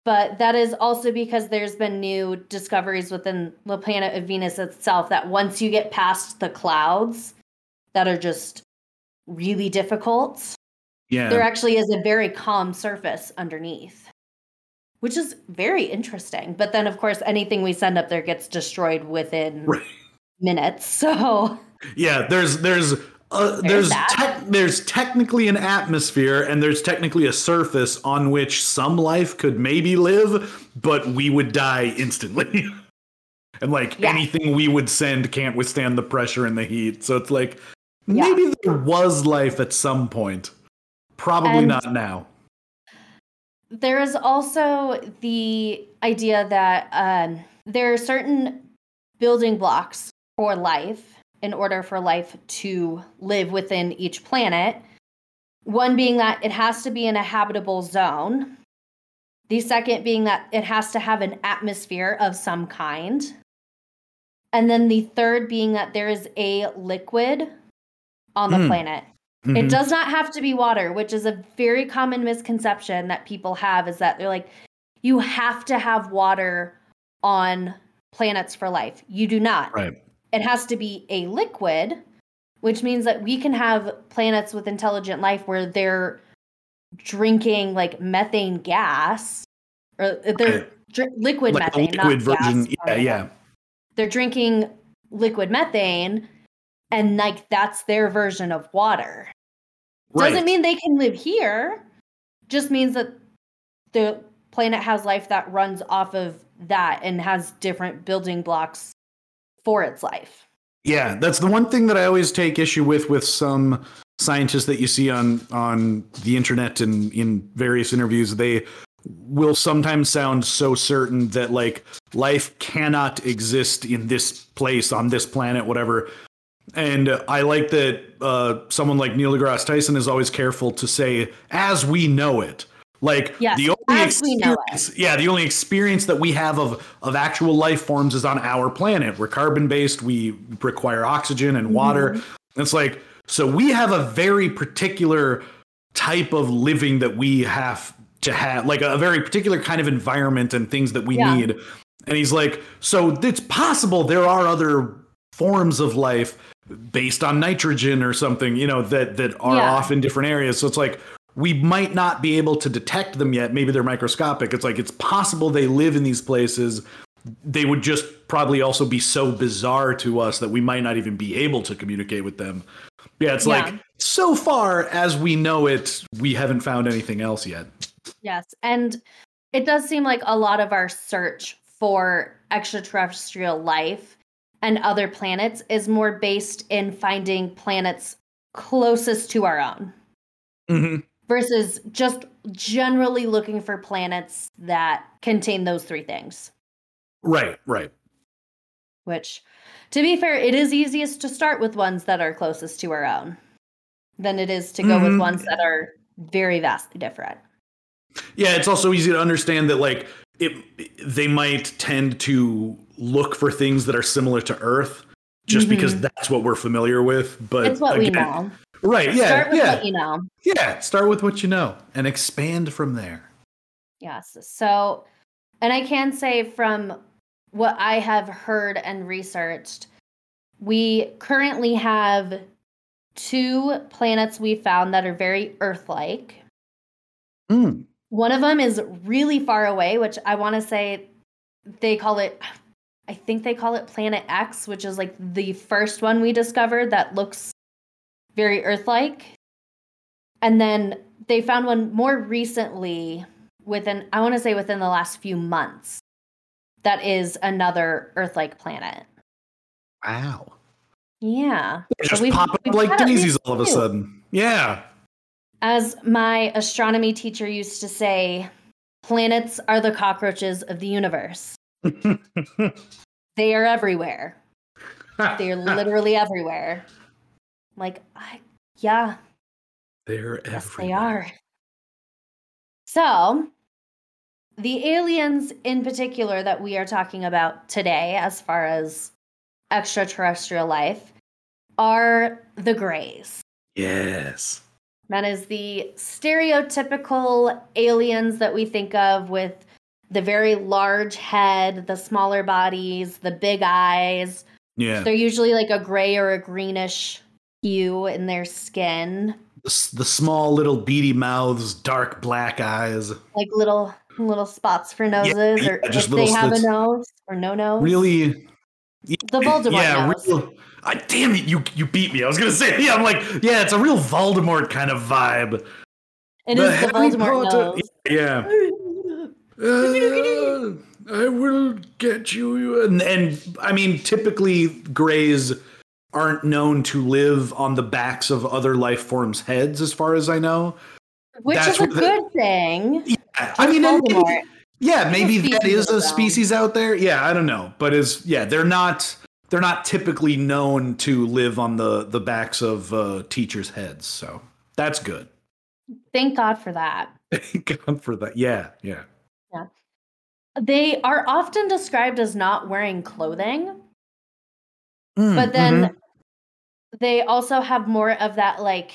Speaker 2: But that is also because there's been new discoveries within the planet of Venus itself that once you get past the clouds that are just really difficult,
Speaker 1: Yeah.
Speaker 2: there actually is a very calm surface underneath, which is very interesting. But then, of course, anything we send up there gets destroyed within
Speaker 1: Right.
Speaker 2: minutes. So,
Speaker 1: Yeah, there's there's uh, there's
Speaker 2: that.
Speaker 1: tec- there's technically an atmosphere and there's technically a surface on which some life could maybe live, but we would die instantly. and like
Speaker 2: Yeah.
Speaker 1: anything we would send can't withstand the pressure and the heat. So it's like
Speaker 2: Yeah.
Speaker 1: maybe there was life at some point. Probably
Speaker 2: And-
Speaker 1: not now.
Speaker 2: there is also the idea that um, there are certain building blocks for life in order for life to live within each planet. One being that it has to be in a habitable zone. The second being that it has to have an atmosphere of some kind. And then the third being that there is a liquid on the
Speaker 1: Hmm.
Speaker 2: planet.
Speaker 1: Mhm.
Speaker 2: It does not have to be water, which is a very common misconception that people have is that they're like, you have to have water on planets for life. You do not.
Speaker 1: Right.
Speaker 2: It has to be a liquid, which means that we can have planets with intelligent life where they're drinking like methane gas or they're
Speaker 1: Right.
Speaker 2: dr- liquid
Speaker 1: Like
Speaker 2: methane,
Speaker 1: liquid version.
Speaker 2: gas.
Speaker 1: Yeah, yeah.
Speaker 2: They're drinking liquid methane and like that's their version of water. Doesn't mean they can live here. Just means that the planet has life that runs off of that and has different building blocks for its life.
Speaker 1: Yeah, that's the one thing that I always take issue with with some scientists that you see on on the internet and in various interviews. They will sometimes sound so certain that like life cannot exist in this place on this planet, whatever. And I like that uh, someone like Neil deGrasse Tyson is always careful to say, "as we know it." Like
Speaker 2: Yes,
Speaker 1: the only
Speaker 2: as we know it.
Speaker 1: experience, yeah, the only experience that we have of of actual life forms is on our planet. We're carbon based. We require oxygen and water.
Speaker 2: Mm-hmm.
Speaker 1: It's like so we have a very particular type of living that we have to have, like a very particular kind of environment and things that we
Speaker 2: Yeah.
Speaker 1: need. And he's like, so it's possible there are other forms of life based on nitrogen or something, you know, that that are
Speaker 2: Yeah.
Speaker 1: off in different areas. So it's like we might not be able to detect them yet. Maybe they're microscopic. It's like it's possible they live in these places. They would just probably also be so bizarre to us that we might not even be able to communicate with them. Yeah, it's
Speaker 2: Yeah.
Speaker 1: like so far as we know it, we haven't found anything else yet.
Speaker 2: Yes. And it does seem like a lot of our search for extraterrestrial life and other planets is more based in finding planets closest to our own
Speaker 1: Mm-hmm.
Speaker 2: Versus just generally looking for planets that contain those three things.
Speaker 1: Right, right.
Speaker 2: Which, to be fair, it is easiest to start with ones that are closest to our own than it is to go
Speaker 1: Mhm.
Speaker 2: with ones that are very vastly different.
Speaker 1: Yeah, it's also easy to understand that like it they might tend to look for things that are similar to Earth just because that's what we're familiar with. But
Speaker 2: Mm-hmm. it's what we
Speaker 1: again-
Speaker 2: know.
Speaker 1: Right, yeah.
Speaker 2: Start with
Speaker 1: yeah.
Speaker 2: what you know.
Speaker 1: Yeah, start with what you know and expand from there.
Speaker 2: Yes. So, and I can say from what I have heard and researched, we currently have two planets we found that are very Earth like.
Speaker 1: Mm.
Speaker 2: One of them is really far away, which I want to say they call it, I think they call it Planet X, which is like the first one we discovered that looks very Earth like. And then they found one more recently within, I want to say within the last few months, that is another Earth like planet.
Speaker 1: Wow.
Speaker 2: Yeah.
Speaker 1: Just
Speaker 2: we've-
Speaker 1: pop up like daisies all of a sudden. Yeah.
Speaker 2: As my astronomy teacher used to say, planets are the cockroaches of the universe. They are everywhere. They are literally everywhere. Like, I, yeah,
Speaker 1: They're
Speaker 2: yes, they are. So, the aliens in particular that we are talking about today, as far as extraterrestrial life, are the Greys.
Speaker 1: Yes.
Speaker 2: That is the stereotypical aliens that we think of with the very large head, the smaller bodies, the big eyes.
Speaker 1: Yeah.
Speaker 2: They're usually like a gray or a greenish hue in their skin,
Speaker 1: The, the small little beady mouths, dark black eyes.
Speaker 2: like little little spots for noses, or
Speaker 1: yeah, just
Speaker 2: if they
Speaker 1: little
Speaker 2: have a nose or no nose.
Speaker 1: Really
Speaker 2: the Voldemort
Speaker 1: yeah,
Speaker 2: nose.
Speaker 1: real. I, damn it, you you beat me. I was gonna say, yeah, I'm like, yeah, it's a real Voldemort kind of vibe.
Speaker 2: And It is the Voldemort
Speaker 1: Potter-
Speaker 2: nose.
Speaker 1: Yeah. Uh, I will get you. And, and I mean, typically, greys aren't known to live on the backs of other life forms' heads, as far as I know.
Speaker 2: Which
Speaker 1: That's
Speaker 2: is a
Speaker 1: what the-
Speaker 2: good thing.
Speaker 1: I mean, maybe- yeah, maybe
Speaker 2: that is
Speaker 1: a
Speaker 2: species
Speaker 1: is a
Speaker 2: of them.
Speaker 1: species out there. Yeah, I don't know, but is yeah, they're not. They're not typically known to live on the the backs of uh, teachers' heads, so that's good.
Speaker 2: Thank God for that.
Speaker 1: Thank God for that. Yeah, yeah. yeah.
Speaker 2: They are often described as not wearing clothing,
Speaker 1: Mm,
Speaker 2: but then
Speaker 1: mhm.
Speaker 2: They also have more of that like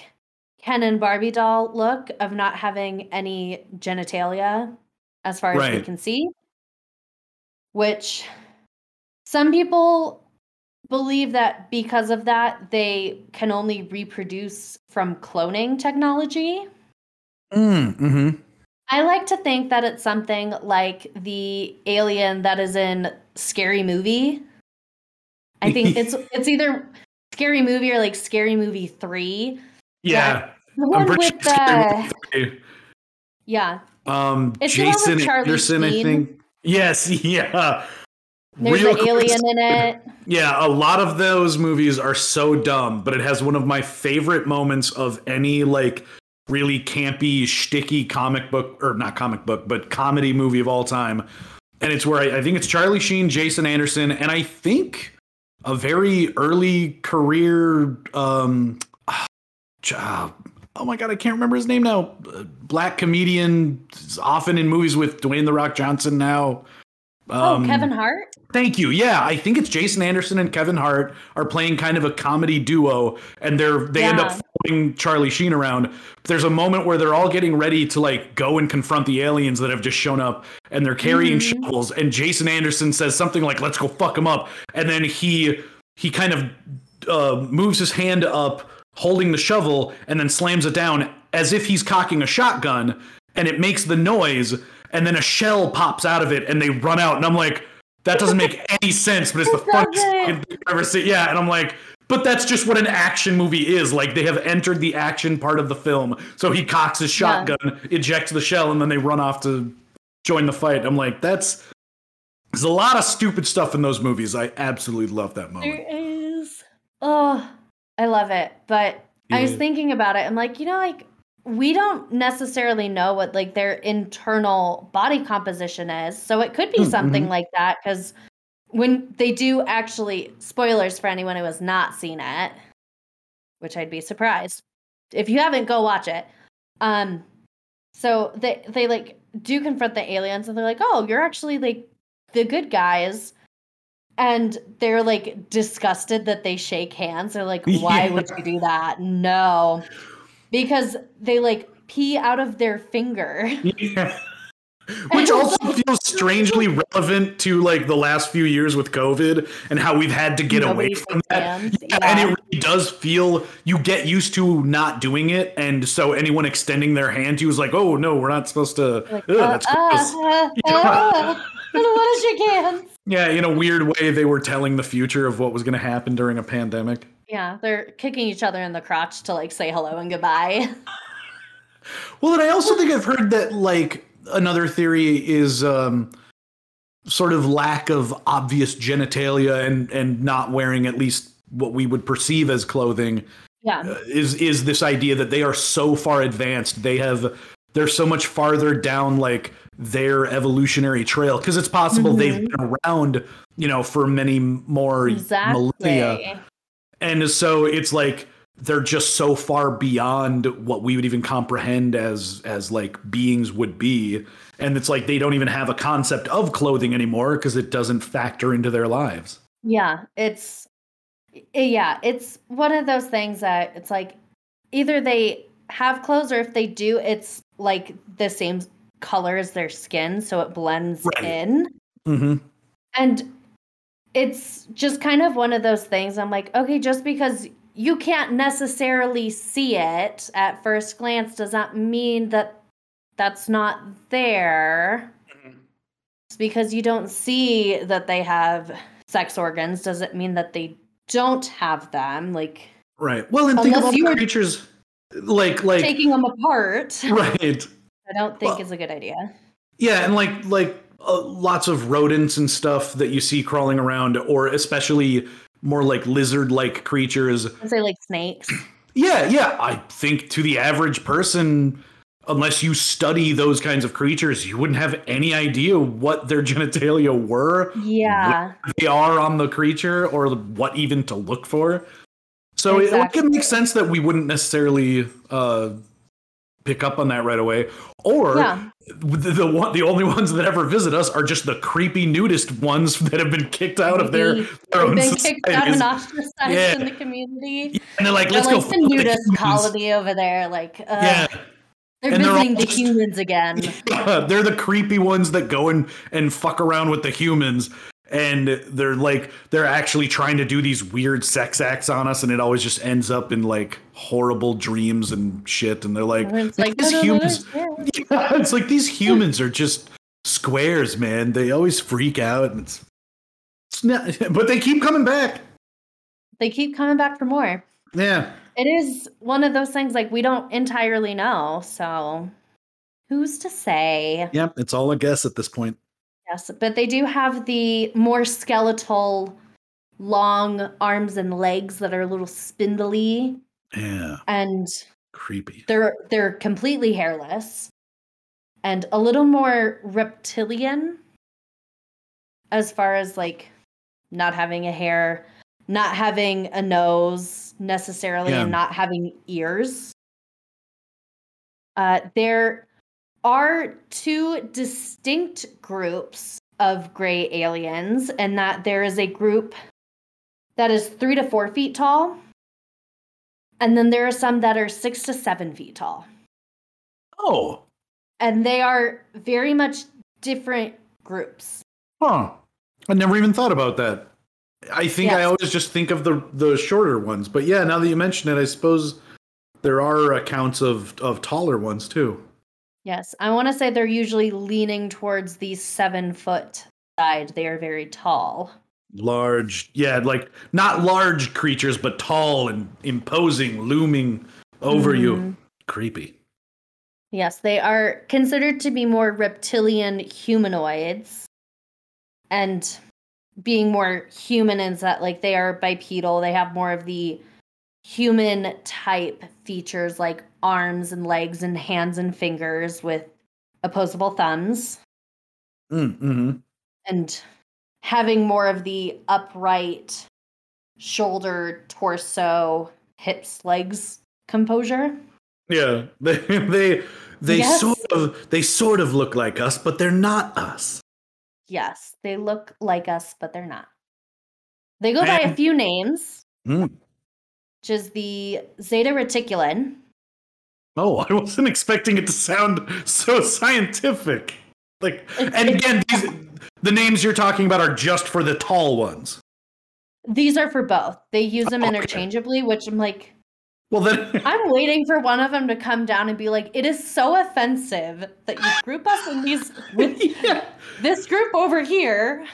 Speaker 2: Ken and Barbie doll look of not having any genitalia as far as we can see. Which some people believe that because of that, they can only reproduce from cloning technology.
Speaker 1: Mm, mhm.
Speaker 2: I like to think that it's something like the alien that is in Scary Movie. I think it's it's either Scary Movie or like Scary Movie 3.
Speaker 1: yeah.
Speaker 2: The one with the
Speaker 1: Scary
Speaker 2: yeah,
Speaker 1: Um,
Speaker 2: It's
Speaker 1: Jason Anderson, I think. Yes, yeah.
Speaker 2: there's
Speaker 1: Real quick-
Speaker 2: alien in it.
Speaker 1: Yeah, a lot of those movies are so dumb, but it has one of my favorite moments of any like really campy, shticky comic book or not comic book, but comedy movie of all time. And it's where I, I think it's Charlie Sheen, Jason Anderson, and I think a very early career um uh, oh my god, I can't remember his name now. Black comedian, often in movies with Dwayne the Rock Johnson now.
Speaker 2: oh,
Speaker 1: Um,
Speaker 2: Kevin Hart.
Speaker 1: Thank you. Yeah, I think it's Jason Anderson and Kevin Hart are playing kind of a comedy duo, and they're they end up
Speaker 2: Yeah.
Speaker 1: Following Charlie Sheen around. There's a moment where they're all getting ready to like go and confront the aliens that have just shown up, and they're carrying
Speaker 2: Mhm.
Speaker 1: shovels. And Jason Anderson says something like, "Let's go fuck them up," and then he he kind of uh, moves his hand up, holding the shovel, and then slams it down as if he's cocking a shotgun, and it makes the noise, and then a shell pops out of it, and they run out, and I'm like. That doesn't make any sense, but it's the funniest thing I've ever seen. Yeah, and I'm like, but that's just what an action movie is. Like they have entered the action part of the film. So he cocks his
Speaker 2: Yeah.
Speaker 1: shotgun, ejects the shell, and then they run off to join the fight. I'm like, that's there's a lot of stupid stuff in those movies. I absolutely love that moment.
Speaker 2: There is. Oh, I love it. But I was thinking about it. I'm like, you know, like we don't necessarily know what like their internal body composition is. So it could be
Speaker 1: Mm,
Speaker 2: something
Speaker 1: mhm.
Speaker 2: like that because when they do actually spoilers for anyone who has not seen it, which I'd be surprised if you haven't, go watch it. Um, so they they like do confront the aliens, and they're like, "Oh, you're actually like the good guys." And they're like disgusted that they shake hands. They're like, why
Speaker 1: Yeah.
Speaker 2: would you do that? No. Because they like pee out of their finger.
Speaker 1: Yeah. Which also feels strangely relevant to like the last few years with COVID and how we've had to get
Speaker 2: Nobody
Speaker 1: away from that. Yeah,
Speaker 2: yeah.
Speaker 1: And it really does feel you get used to not doing it, and so anyone extending their hand to you is like, "Oh no, we're not supposed to."
Speaker 2: Like,
Speaker 1: Ugh,
Speaker 2: uh,
Speaker 1: that's
Speaker 2: uh,
Speaker 1: gross.
Speaker 2: uh, uh, I don't want hands.
Speaker 1: Yeah, in a weird way, they were telling the future of what was going to happen during a pandemic.
Speaker 2: Yeah, they're kicking each other in the crotch to like say hello and goodbye.
Speaker 1: Well, and I also think I've heard that like another theory is um, sort of lack of obvious genitalia and and not wearing at least what we would perceive as clothing.
Speaker 2: Yeah.
Speaker 1: uh, is is this idea that they are so far advanced they have they're so much farther down like their evolutionary trail? Because it's possible they've been around you know for many more millennia. And so it's like they're just so far beyond what we would even comprehend as as like beings would be and it's like they don't even have a concept of clothing anymore because it doesn't factor into their lives
Speaker 2: Yeah, it's yeah, it's one of those things that it's like either they have clothes or if they do, it's like the same color as their skin, so it blends
Speaker 1: Right.
Speaker 2: in.
Speaker 1: mm-hmm.
Speaker 2: And it's just kind of one of those things. I'm like, okay, just because you can't necessarily see it at first glance does not mean that that's not there. Just because you don't see that they have sex organs doesn't mean that they don't have them. Like
Speaker 1: right well and think
Speaker 2: Unless
Speaker 1: about
Speaker 2: you
Speaker 1: the creatures like like
Speaker 2: taking them apart,
Speaker 1: right
Speaker 2: I don't think
Speaker 1: Well-
Speaker 2: is a good idea.
Speaker 1: Yeah, and like like uh, lots of rodents and stuff that you see crawling around, or especially more like lizard-like creatures.
Speaker 2: I'd say like snakes.
Speaker 1: Yeah, yeah. I think to the average person, unless you study those kinds of creatures, you wouldn't have any idea what their genitalia were,
Speaker 2: Yeah.
Speaker 1: they are on the creature, or what even to look for. So it, it can make sense that we wouldn't necessarily uh, pick up on that right away, or
Speaker 2: Yeah.
Speaker 1: the, the one the only ones that ever visit us are just the creepy nudist ones that have been kicked out of their, their own
Speaker 2: been kicked out
Speaker 1: societies.
Speaker 2: and ostracized
Speaker 1: Yeah.
Speaker 2: in the community.
Speaker 1: and they're like, let's
Speaker 2: They're
Speaker 1: go
Speaker 2: like the
Speaker 1: fuck the
Speaker 2: nudist
Speaker 1: humans."
Speaker 2: colony over there. Like, uh,
Speaker 1: Yeah,
Speaker 2: they're
Speaker 1: and they're
Speaker 2: visiting the
Speaker 1: just-
Speaker 2: humans again.
Speaker 1: they're the creepy ones that go and and fuck around with the humans. And they're like they're actually trying to do these weird sex acts on us, and it always just ends up in like horrible dreams and shit. And they're like,
Speaker 2: it's like,
Speaker 1: these humans,
Speaker 2: yeah.
Speaker 1: Yeah, it's like these humans are just squares, man. They always freak out, and it's, it's not, but they keep coming back.
Speaker 2: They keep coming back for more.
Speaker 1: Yeah,
Speaker 2: It is one of those things like we don't entirely know. So who's to say?
Speaker 1: yep. It's all a guess at this point.
Speaker 2: Yes, but they do have the more skeletal, long arms and legs that are a little spindly,
Speaker 1: Yeah,
Speaker 2: and
Speaker 1: creepy.
Speaker 2: they're they're completely hairless, and a little more reptilian, as far as like not having a hair, not having a nose necessarily,
Speaker 1: Yeah.
Speaker 2: and not having ears. Uh, there are two distinct groups of gray aliens, and that there is a group that is three to four feet tall, and then there are some that are six to seven feet tall.
Speaker 1: Oh,
Speaker 2: And they are very much different groups.
Speaker 1: huh. I never even thought about that. I think I always just think of the the shorter ones, but yeah, now that you mention it, I suppose there are accounts of of taller ones too.
Speaker 2: Yes, I want to say they're usually leaning towards the seven foot side. They are very tall.
Speaker 1: Large, yeah, like not large creatures, but tall and imposing, looming over you.
Speaker 2: Mhm.
Speaker 1: Creepy.
Speaker 2: Yes, they are considered to be more reptilian humanoids. And being more human is that like they are bipedal, they have more of the human type features like arms and legs and hands and fingers with opposable thumbs
Speaker 1: Mm-hmm.
Speaker 2: and having more of the upright shoulder, torso, hips, legs composure.
Speaker 1: Yeah, they they they
Speaker 2: Yes.
Speaker 1: sort of they sort of look like us, but they're not us.
Speaker 2: Yes, they look like us, but they're not. They go by a few names,
Speaker 1: Mm.
Speaker 2: which is the Zeta Reticulin.
Speaker 1: Oh, I wasn't expecting it to sound so scientific. Like, and again, these the names you're talking about are just for the tall ones.
Speaker 2: These are for both. They use them
Speaker 1: Okay.
Speaker 2: interchangeably, which I'm like,
Speaker 1: Well, then,
Speaker 2: I'm waiting for one of them to come down and be like, it is so offensive that you group us in these with
Speaker 1: yeah.
Speaker 2: this group over here.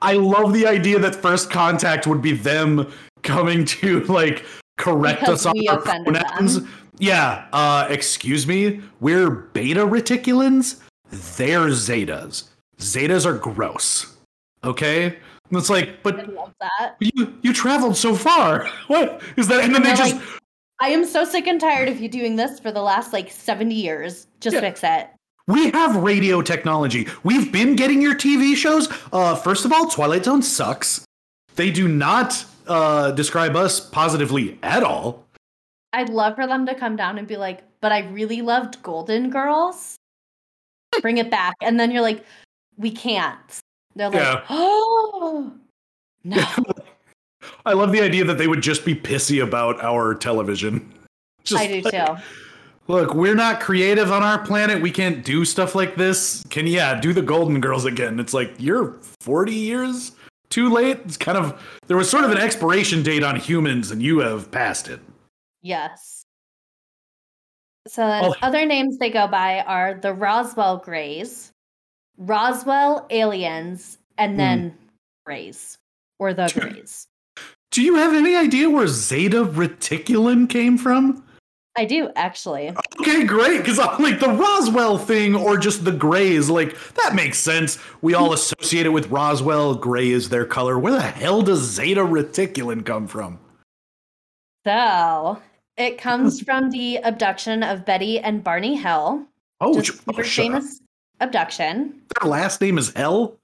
Speaker 1: I love the idea that first contact would be them coming to like correct
Speaker 2: Because
Speaker 1: us on our pronouns.
Speaker 2: them.
Speaker 1: Yeah. Uh, excuse me. We're beta reticulans. They're zetas. Zetas are gross. Okay. And it's like, but you you traveled so far. What is that? And then
Speaker 2: And
Speaker 1: they just
Speaker 2: like, I am so sick and tired of you doing this for the last like 70 years. Just
Speaker 1: Yeah.
Speaker 2: fix it.
Speaker 1: We have radio technology. We've been getting your TV shows. Uh, first of all, Twilight Zone sucks. They do not uh, describe us positively at all.
Speaker 2: I'd love for them to come down and be like, but I really loved Golden Girls. Bring it back. And then you're like, we can't. They're like,
Speaker 1: Yeah.
Speaker 2: oh, no.
Speaker 1: I love the idea that they would just be pissy about our television. Just
Speaker 2: I do
Speaker 1: like,
Speaker 2: too.
Speaker 1: Look, we're not creative on our planet. We can't do stuff like this. Can yeah, do the Golden Girls again? It's like you're 40 years too late. It's kind of there was sort of an expiration date on humans, and you have passed it.
Speaker 2: Yes. So
Speaker 1: Oh.
Speaker 2: other names they go by are the Roswell Greys, Roswell Aliens, and then hmm. Greys or the. Greys.
Speaker 1: Do you have any idea where Zeta Reticulin came from?
Speaker 2: I do actually.
Speaker 1: Okay, great. Because I'm like the Roswell thing or just the grays. Like, that makes sense. We all hmm. associate it with Roswell. Gray is their color. Where the hell does Zeta Reticulin come from?
Speaker 2: So it comes from the abduction of Betty and Barney Hill.
Speaker 1: Oh,
Speaker 2: just
Speaker 1: oh, shut up.
Speaker 2: famous abduction.
Speaker 1: Their last name is Hell?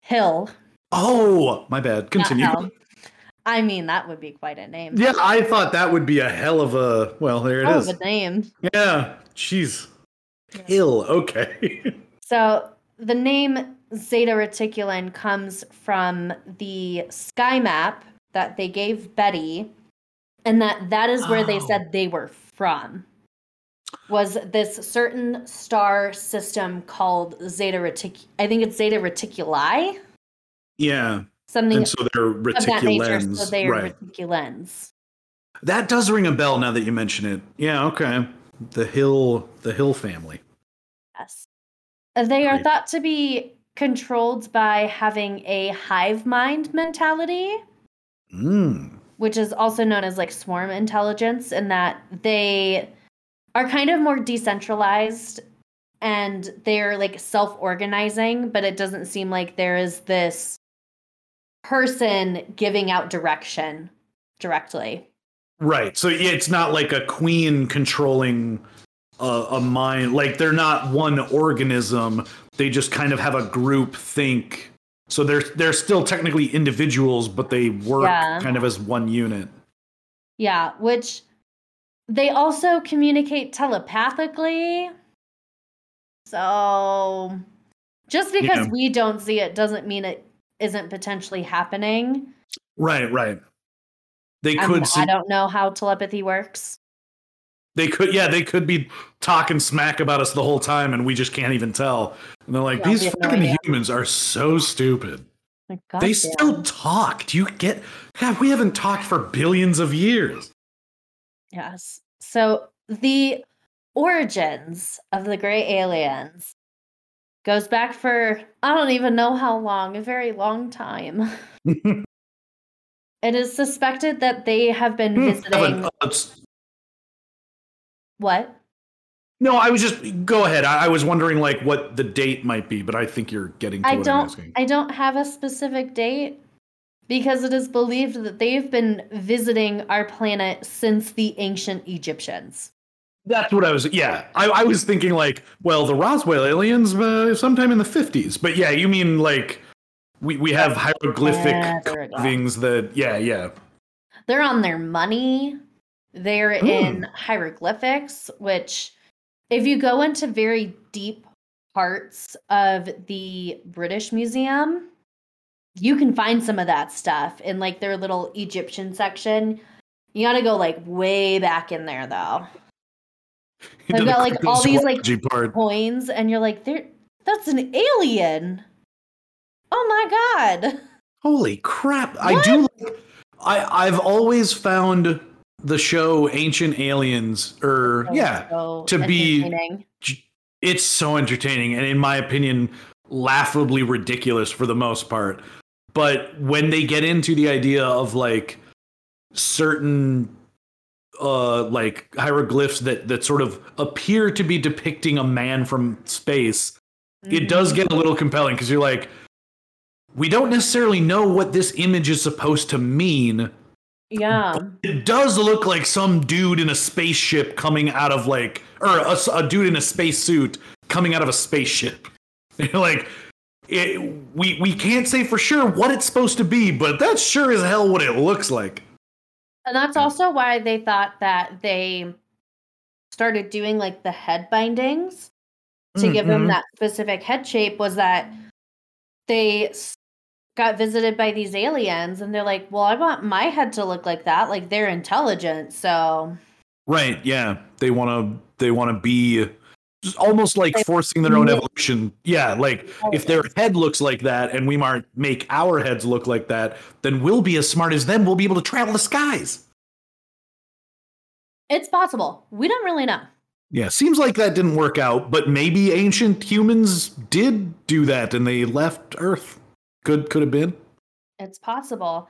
Speaker 2: Hill,
Speaker 1: Oh, my bad. Continue.
Speaker 2: I mean, that would be quite a name.
Speaker 1: Yeah, I thought that would be a hell of a. Well, there it
Speaker 2: Hell
Speaker 1: is.
Speaker 2: of a name.
Speaker 1: Yeah, jeez. Hill, okay.
Speaker 2: So the name Zeta Reticulin comes from the sky map that they gave Betty, and that that is where they
Speaker 1: Oh.
Speaker 2: said they were from. Was this certain star system called Zeta Retic? I think it's Zeta Reticuli,
Speaker 1: yeah,
Speaker 2: something
Speaker 1: and so they're
Speaker 2: of that nature.
Speaker 1: reticulans.
Speaker 2: So they are
Speaker 1: right.
Speaker 2: reticulans.
Speaker 1: That does ring a bell now that you mention it. Yeah, okay. The Hill, the Hill family.
Speaker 2: Yes. Uh, They are
Speaker 1: Great.
Speaker 2: thought to be controlled by having a hive mind mentality.
Speaker 1: Mm.
Speaker 2: which is also known as like swarm intelligence, in that they are kind of more decentralized and they're like self organizing, but it doesn't seem like there is this person giving out direction directly.
Speaker 1: Right. So it's not like a queen controlling a, a mind. Like they're not one organism. They just kind of have a group think. So they're they're still technically individuals, but they work
Speaker 2: Yeah.
Speaker 1: kind of as one unit.
Speaker 2: Yeah, which they also communicate telepathically. So just because
Speaker 1: Yeah.
Speaker 2: we don't see it doesn't mean it isn't potentially happening.
Speaker 1: Right. Right. They
Speaker 2: I,
Speaker 1: could.
Speaker 2: mean,
Speaker 1: see,
Speaker 2: I don't know how telepathy works.
Speaker 1: they could. Yeah. They could be talking smack about us the whole time, and we just can't even tell. And they're like,
Speaker 2: Yeah,
Speaker 1: these
Speaker 2: have no
Speaker 1: fucking humans are so stupid.
Speaker 2: Like,
Speaker 1: they
Speaker 2: goddamn.
Speaker 1: still talk. Do you get? God, we haven't talked for billions of years.
Speaker 2: Yes. So the origins of the gray aliens goes back for I don't even know how long, a very long time. It is suspected that they have been visiting
Speaker 1: Evan, uh,
Speaker 2: what?
Speaker 1: no, I was just go ahead. I, I was wondering like what the date might be, but I think you're getting to
Speaker 2: I
Speaker 1: what I'm
Speaker 2: don't
Speaker 1: asking.
Speaker 2: I don't have a specific date because it is believed that they've been visiting our planet since the ancient Egyptians.
Speaker 1: That's what I was. Yeah, I, I was thinking like, well, the Roswell aliens uh, sometime in the fifties. But yeah, you mean like we we have hieroglyphic carvings that yeah yeah
Speaker 2: They're on their money. They're
Speaker 1: Hmm.
Speaker 2: in hieroglyphics, which, if you go into very deep parts of the British Museum, you can find some of that stuff in like their little Egyptian section. You got to go like way back in there though. They've got, like, all these, like,
Speaker 1: part.
Speaker 2: Coins, and you're like, there, that's an alien. Oh my god.
Speaker 1: Holy crap! I do. Like, I I've always found the show Ancient Aliens, er, or yeah,
Speaker 2: So
Speaker 1: to be- it's so entertaining and in my opinion laughably ridiculous for the most part but when they get into the idea of like certain uh like hieroglyphs that that sort of appear to be depicting a man from space it does get a little compelling because you're like we don't necessarily know what this image is supposed to mean
Speaker 2: Yeah.
Speaker 1: it does look like some dude in a spaceship coming out of like or a, a dude in a spacesuit coming out of a spaceship. Like it, we we can't say for sure what it's supposed to be but that's sure as hell what it looks like
Speaker 2: And that's also why they thought that they started doing like the head bindings to give them
Speaker 1: Mhm.
Speaker 2: that specific head shape was that they got visited by these aliens and they're like, "Well, I want my head to look like that. Like they're intelligent." So,
Speaker 1: right yeah they want to they want to be almost like forcing their own evolution yeah like if their head looks like that and we might make our heads look like that then we'll be as smart as them we'll be able to travel the skies
Speaker 2: it's possible. We don't really know.
Speaker 1: Yeah, seems like that didn't work out, but maybe ancient humans did do that and they left Earth. Could could have been.
Speaker 2: It's possible.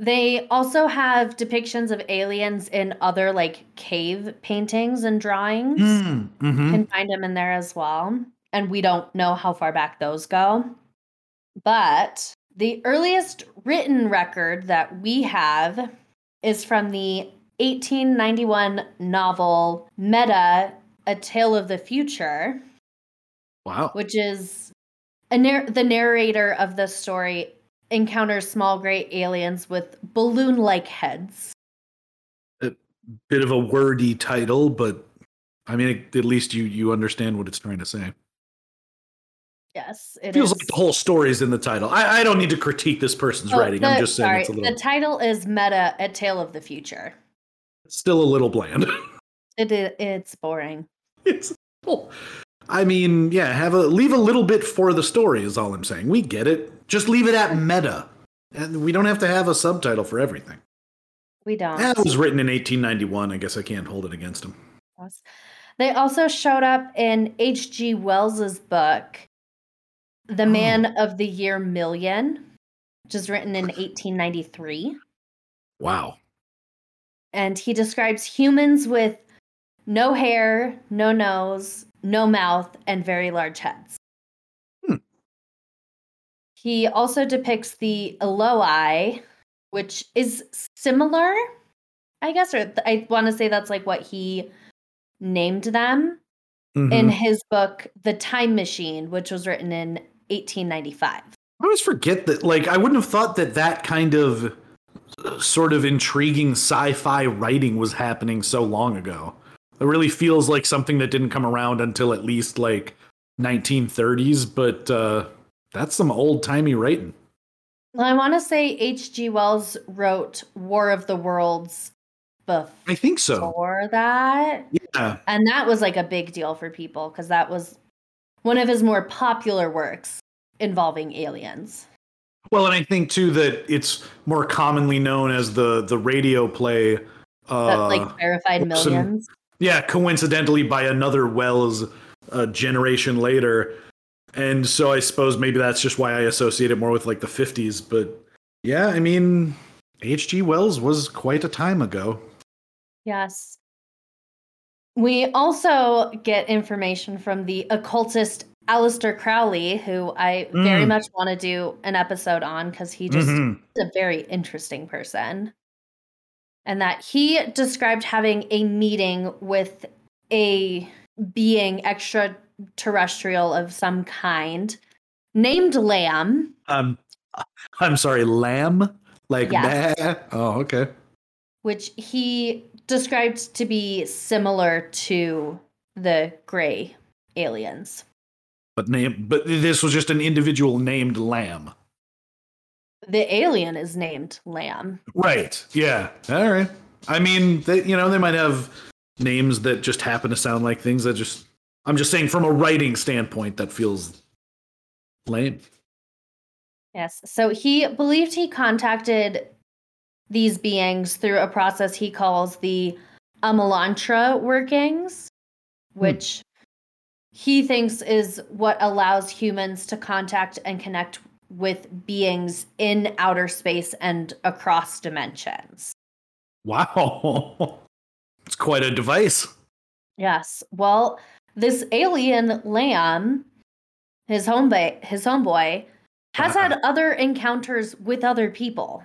Speaker 2: They also have depictions of aliens in other like cave paintings and drawings.
Speaker 1: Mm, hmm
Speaker 2: can find them in there as well. And we don't know how far back those go. But the earliest written record that we have is from the 1891 novel Meda, A Tale of the Future,
Speaker 1: Wow.
Speaker 2: which is a nar- the narrator of the story encounters small gray aliens with balloon like heads.
Speaker 1: A bit of a wordy title, but I mean, at least you you understand what it's trying to say.
Speaker 2: Yes,
Speaker 1: It feels
Speaker 2: is.
Speaker 1: like the whole story is in the title. I, I don't need to critique this person's
Speaker 2: Oh,
Speaker 1: writing. I'm just saying
Speaker 2: sorry,
Speaker 1: it's a
Speaker 2: The title is Meda, A Tale of the Future.
Speaker 1: still a little bland.
Speaker 2: It it's boring.
Speaker 1: it's I mean, yeah, have a leave a little bit for the story is all I'm saying. We get it. Just leave it at meta. And we don't have to have a subtitle for everything.
Speaker 2: We don't.
Speaker 1: That was written in 1891. I guess I can't hold it against him.
Speaker 2: They also showed up in H.G. Wells's book, The
Speaker 1: Oh.
Speaker 2: Man of the Year Million, which is written in 1893.
Speaker 1: Wow.
Speaker 2: And he describes humans with no hair, no nose, no mouth, and very large heads. He also depicts the Eloi, which is similar, I guess, or I want to say that's like what he named them in
Speaker 1: Mhm.
Speaker 2: his book, The Time Machine, which was written in 1895.
Speaker 1: I always forget that. Like, I wouldn't have thought that that kind of uh, sort of intriguing sci-fi writing was happening so long ago. It really feels like something that didn't come around until at least like 1930s. But uh, that's some old timey writing.
Speaker 2: Well, I want to say H.G. Wells wrote War of the Worlds before
Speaker 1: I think so.
Speaker 2: that.
Speaker 1: Yeah.
Speaker 2: And that was like a big deal for people because that was one of his more popular works involving aliens.
Speaker 1: Well, and I think too that it's more commonly known as the the radio play. Uh,
Speaker 2: That like verified
Speaker 1: and-
Speaker 2: millions.
Speaker 1: Yeah, coincidentally by another Wells uh, generation later. And so I suppose maybe that's just why I associate it more with like the 50s. But yeah, I mean, H.G. Wells was quite a time ago.
Speaker 2: Yes. We also get information from the occultist Aleister Crowley, who I very
Speaker 1: Mm.
Speaker 2: much want to do an episode on because he just
Speaker 1: Mhm.
Speaker 2: is a very interesting person. And that he described having a meeting with a being extraterrestrial of some kind named Lamb.
Speaker 1: Um, I'm sorry, lamb? Like
Speaker 2: Yes.
Speaker 1: Oh, okay.
Speaker 2: which he described to be similar to the gray aliens.
Speaker 1: But name but this was just an individual named lamb.
Speaker 2: The alien is named Lamb.
Speaker 1: Right. Yeah. All right. I mean, they, you know, they might have names that just happen to sound like things that just. I'm just saying, from a writing standpoint, that feels lame.
Speaker 2: Yes. So he believed he contacted these beings through a process he calls the Amalantrah workings, hmm. which he thinks is what allows humans to contact and connect with beings in outer space and across dimensions.
Speaker 1: Wow. it's quite a device.
Speaker 2: Yes. Well, this alien lamb, his homeboy, his homeboy, has
Speaker 1: Uh-huh.
Speaker 2: had other encounters with other people.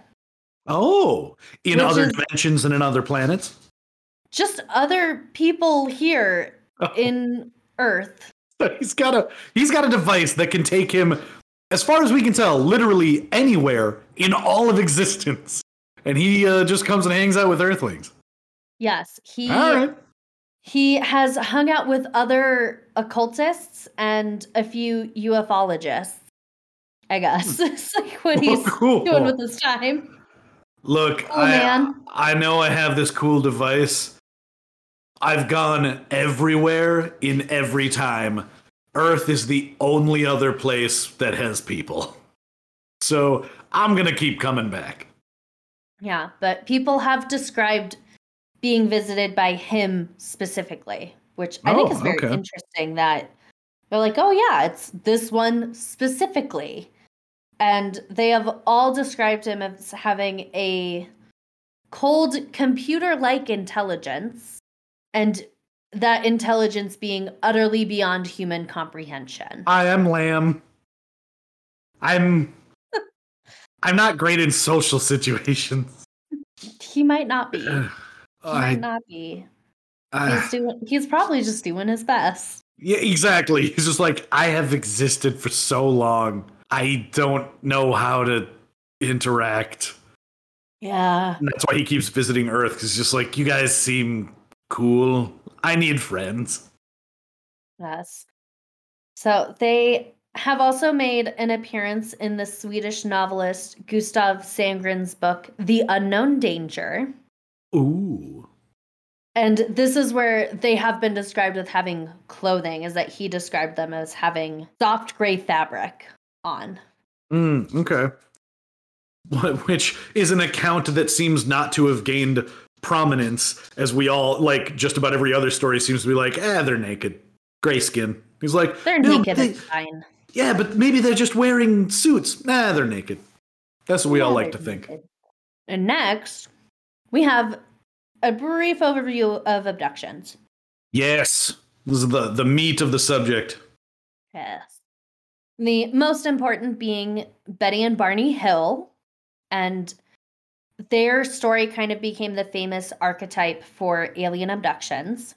Speaker 1: Oh, in other
Speaker 2: is-
Speaker 1: dimensions and in other planets.
Speaker 2: Just other people here in Earth.
Speaker 1: he's got a he's got a device that can take him, as far as we can tell, literally anywhere in all of existence, and he uh, just comes and hangs out with Earthlings.
Speaker 2: Yes, he
Speaker 1: All right.
Speaker 2: He has hung out with other occultists and a few ufologists. I guess hmm. it's like what he's
Speaker 1: Oh, cool.
Speaker 2: doing with his time.
Speaker 1: Look,
Speaker 2: Oh,
Speaker 1: I,
Speaker 2: man.
Speaker 1: I know I have this cool device. I've gone everywhere in every time. Earth is the only other place that has people. So I'm going to keep coming back.
Speaker 2: Yeah, but people have described being visited by him specifically, which I think
Speaker 1: Oh,
Speaker 2: is very
Speaker 1: okay.
Speaker 2: interesting that they're like, oh, yeah, it's this one specifically. And they have all described him as having a cold computer like intelligence and that intelligence being utterly beyond human comprehension.
Speaker 1: I am Lamb. I'm. I'm not great in social situations.
Speaker 2: He might not be. He
Speaker 1: I,
Speaker 2: might not be.
Speaker 1: I-
Speaker 2: He's doing he's probably just doing his best.
Speaker 1: yeah, exactly. He's just like, I have existed for so long. I don't know how to interact.
Speaker 2: Yeah.
Speaker 1: And that's why he keeps visiting Earth because he's just like, you guys seem cool. I need friends.
Speaker 2: Yes. So they have also made an appearance in the Swedish novelist Gustav Sandgren's book, The Unknown Danger.
Speaker 1: Ooh.
Speaker 2: And this is where they have been described with having clothing, is that he described them as having soft gray fabric on.
Speaker 1: Mm, okay. Wh- Which is an account that seems not to have gained prominence, as we all like. Just about every other story seems to be like, eh, they're naked, gray skin. He's like,
Speaker 2: They're
Speaker 1: "No,
Speaker 2: naked,
Speaker 1: they-
Speaker 2: fine.
Speaker 1: yeah, but maybe they're just wearing suits. Nah, they're naked. That's what we all like to
Speaker 2: they're
Speaker 1: think.
Speaker 2: And next, we have a brief overview of abductions.
Speaker 1: Yes, this is the the meat of the subject.
Speaker 2: Yes. The most important being Betty and Barney Hill. And their story kind of became the famous archetype for alien abductions.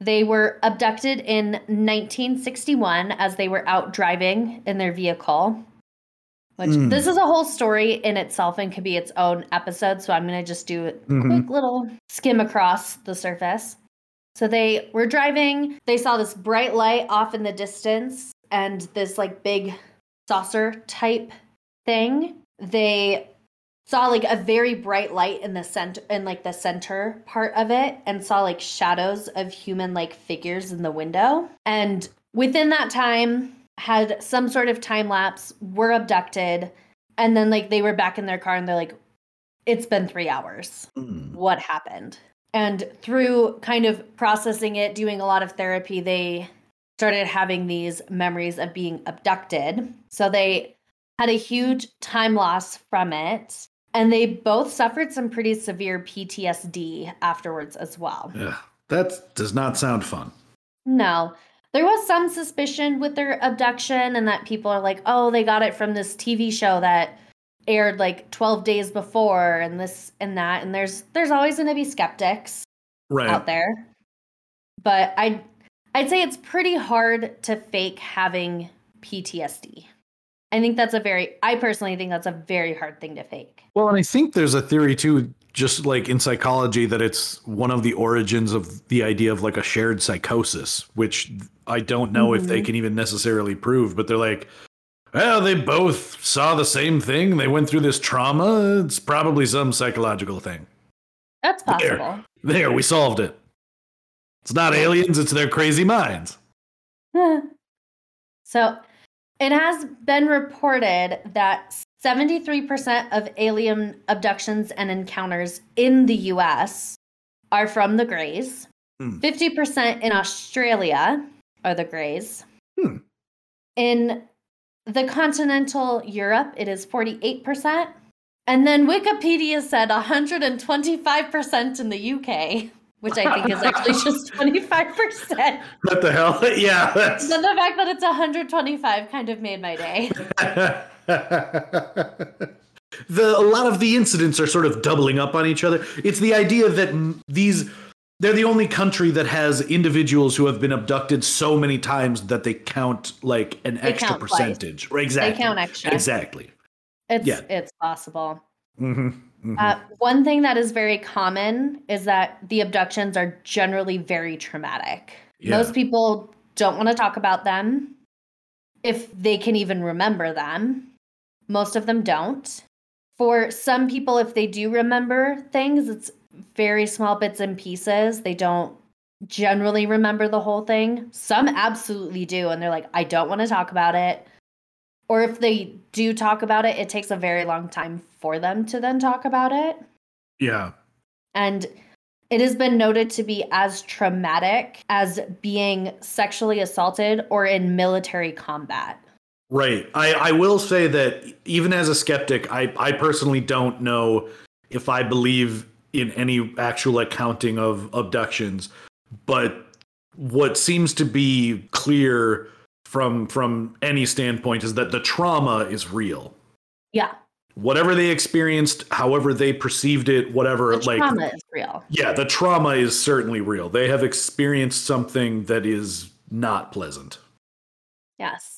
Speaker 2: They were abducted in 1961 as they were out driving in their vehicle. Which
Speaker 1: Mm.
Speaker 2: this is a whole story in itself and could be its own episode. So I'm going to just do a
Speaker 1: Mhm.
Speaker 2: quick little skim across the surface. So they were driving, they saw this bright light off in the distance and this like big saucer type thing. They saw like a very bright light in the center in like the center part of it and saw like shadows of human like figures in the window. And within that time had some sort of time lapse, were abducted, and then like they were back in their car and they're like, it's been three hours
Speaker 1: Mm.
Speaker 2: what happened. And through kind of processing it, doing a lot of therapy, they started having these memories of being abducted. So they had a huge time loss from it. And they both suffered some pretty severe PTSD afterwards as well.
Speaker 1: Yeah, that does not sound fun.
Speaker 2: No, there was some suspicion with their abduction, and that people are like, oh, they got it from this TV show that aired like 12 days before and this and that and there's there's always going to be skeptics
Speaker 1: Right.
Speaker 2: out there but i i'd say it's pretty hard to fake having ptsd I think that's a very, I personally think that's a very hard thing to fake.
Speaker 1: Well, and I think there's a theory too, just like in psychology, that it's one of the origins of the idea of like a shared psychosis, which I don't know if they
Speaker 2: Mhm.
Speaker 1: can even necessarily prove, but they're like, well, they both saw the same thing. They went through this trauma. It's probably some psychological thing.
Speaker 2: That's
Speaker 1: There.
Speaker 2: possible.
Speaker 1: There, we solved it. It's not aliens, it's their crazy minds.
Speaker 2: so it has been reported that 73% of alien abductions and encounters in the US are from the Greys.
Speaker 1: Hmm.
Speaker 2: 50% in Australia are the Greys.
Speaker 1: Hmm.
Speaker 2: In the continental Europe, it is 48%. And then Wikipedia said 125% in the UK, which I think is actually just 25%.
Speaker 1: What the hell? yeah, that's.
Speaker 2: The fact that it's 125 kind of made my day.
Speaker 1: the a lot of the incidents are sort of doubling up on each other. It's the idea that these they're the only country that has individuals who have been abducted so many times that they count like an extra
Speaker 2: count
Speaker 1: percentage. Right, Exactly.
Speaker 2: They count extra.
Speaker 1: Exactly.
Speaker 2: It's
Speaker 1: Yeah.
Speaker 2: it's possible.
Speaker 1: Mm-hmm.
Speaker 2: Uh, one thing that is very common is that the abductions are generally very traumatic.
Speaker 1: Yeah.
Speaker 2: Most people don't want to talk about them if they can even remember them. Most of them don't. For some people, if they do remember things, it's very small bits and pieces. They don't generally remember the whole thing. Some absolutely do. And they're like, I don't want to talk about it. Or if they do talk about it, it takes a very long time for them to then talk about it.
Speaker 1: yeah.
Speaker 2: And it has been noted to be as traumatic as being sexually assaulted or in military combat.
Speaker 1: Right. I, I will say that even as a skeptic, I, I personally don't know if I believe in any actual accounting of abductions. But what seems to be clear from from any standpoint is that the trauma is real.
Speaker 2: Yeah,
Speaker 1: Whatever they experienced, however they perceived it, whatever
Speaker 2: the
Speaker 1: like
Speaker 2: trauma is real.
Speaker 1: yeah, the trauma is certainly real. They have experienced something that is not pleasant.
Speaker 2: Yes.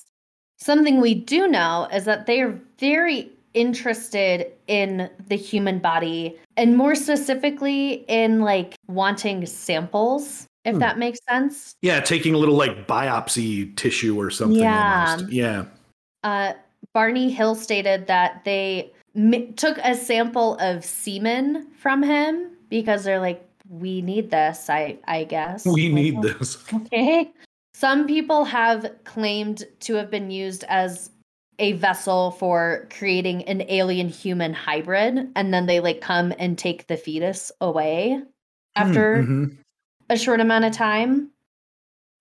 Speaker 2: Something we do know is that they are very interested in the human body and more specifically in like wanting samples, if
Speaker 1: Hmm.
Speaker 2: that makes sense.
Speaker 1: Yeah, taking a little like biopsy tissue or something
Speaker 2: Yeah.
Speaker 1: almost. Yeah.
Speaker 2: Uh, Barney Hill stated that they m- took a sample of semen from him because they're like, we need this, I, I guess.
Speaker 1: We need
Speaker 2: "Oh,
Speaker 1: this.
Speaker 2: Okay. Some people have claimed to have been used as a vessel for creating an alien human hybrid, and then they like come and take the fetus away after
Speaker 1: Mhm.
Speaker 2: a short amount of time.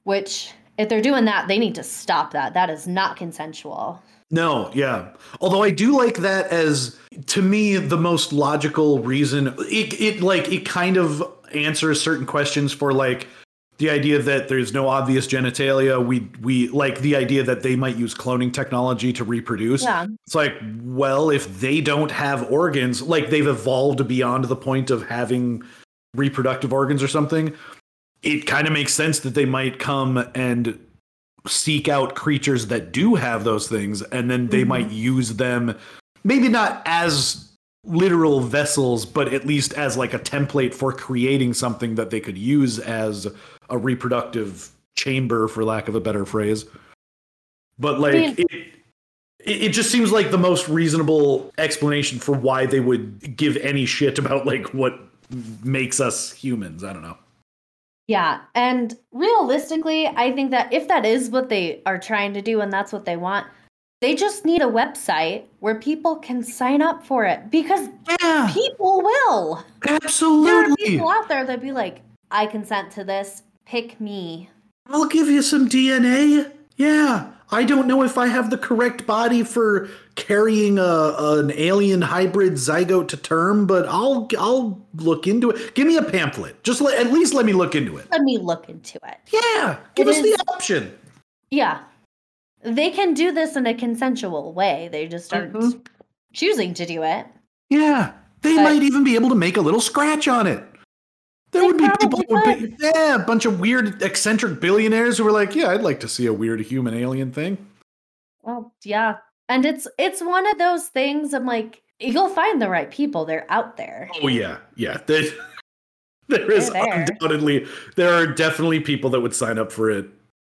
Speaker 2: Which, if they're doing that, they need to stop that. That is not consensual.
Speaker 1: No, yeah. Although I do like that as to me the most logical reason. It it like it kind of answers certain questions for like the idea that there's no obvious genitalia. We we like the idea that they might use cloning technology to reproduce.
Speaker 2: Yeah.
Speaker 1: It's like, well, if they don't have organs, like they've evolved beyond the point of having reproductive organs or something, it kind of makes sense that they might come and seek out creatures that do have those things and then they
Speaker 2: Mhm.
Speaker 1: might use them maybe not as literal vessels but at least as like a template for creating something that they could use as a reproductive chamber for lack of a better phrase but like
Speaker 2: mean-
Speaker 1: it it just seems like the most reasonable explanation for why they would give any shit about like what makes us humans i don't know
Speaker 2: Yeah. And realistically, I think that if that is what they are trying to do and that's what they want, they just need a website where people can sign up for it because
Speaker 1: yeah
Speaker 2: people will. Absolutely. There are people out there that be like, I consent to this. Pick me.
Speaker 1: I'll give you some DNA. Yeah. I don't know if I have the correct body for carrying a an alien hybrid zygote to term, but I'll I'll look into it. Give me a pamphlet. Just let, at least let me look into it.
Speaker 2: Let me look into it.
Speaker 1: Yeah. Give
Speaker 2: It
Speaker 1: us
Speaker 2: is-
Speaker 1: the option.
Speaker 2: Yeah. They can do this in a consensual way. They just aren't
Speaker 1: Mhm.
Speaker 2: choosing to do it.
Speaker 1: Yeah. They
Speaker 2: But-
Speaker 1: might even be able to make a little scratch on it. There
Speaker 2: They
Speaker 1: would be people who would be, yeah, a bunch of weird eccentric billionaires who were like, yeah, I'd like to see a weird human alien thing.
Speaker 2: Well, yeah. And it's it's one of those things I'm like, you'll find the right people. They're out there.
Speaker 1: Oh yeah, yeah. There, there is
Speaker 2: there.
Speaker 1: undoubtedly there are definitely people that would sign up for it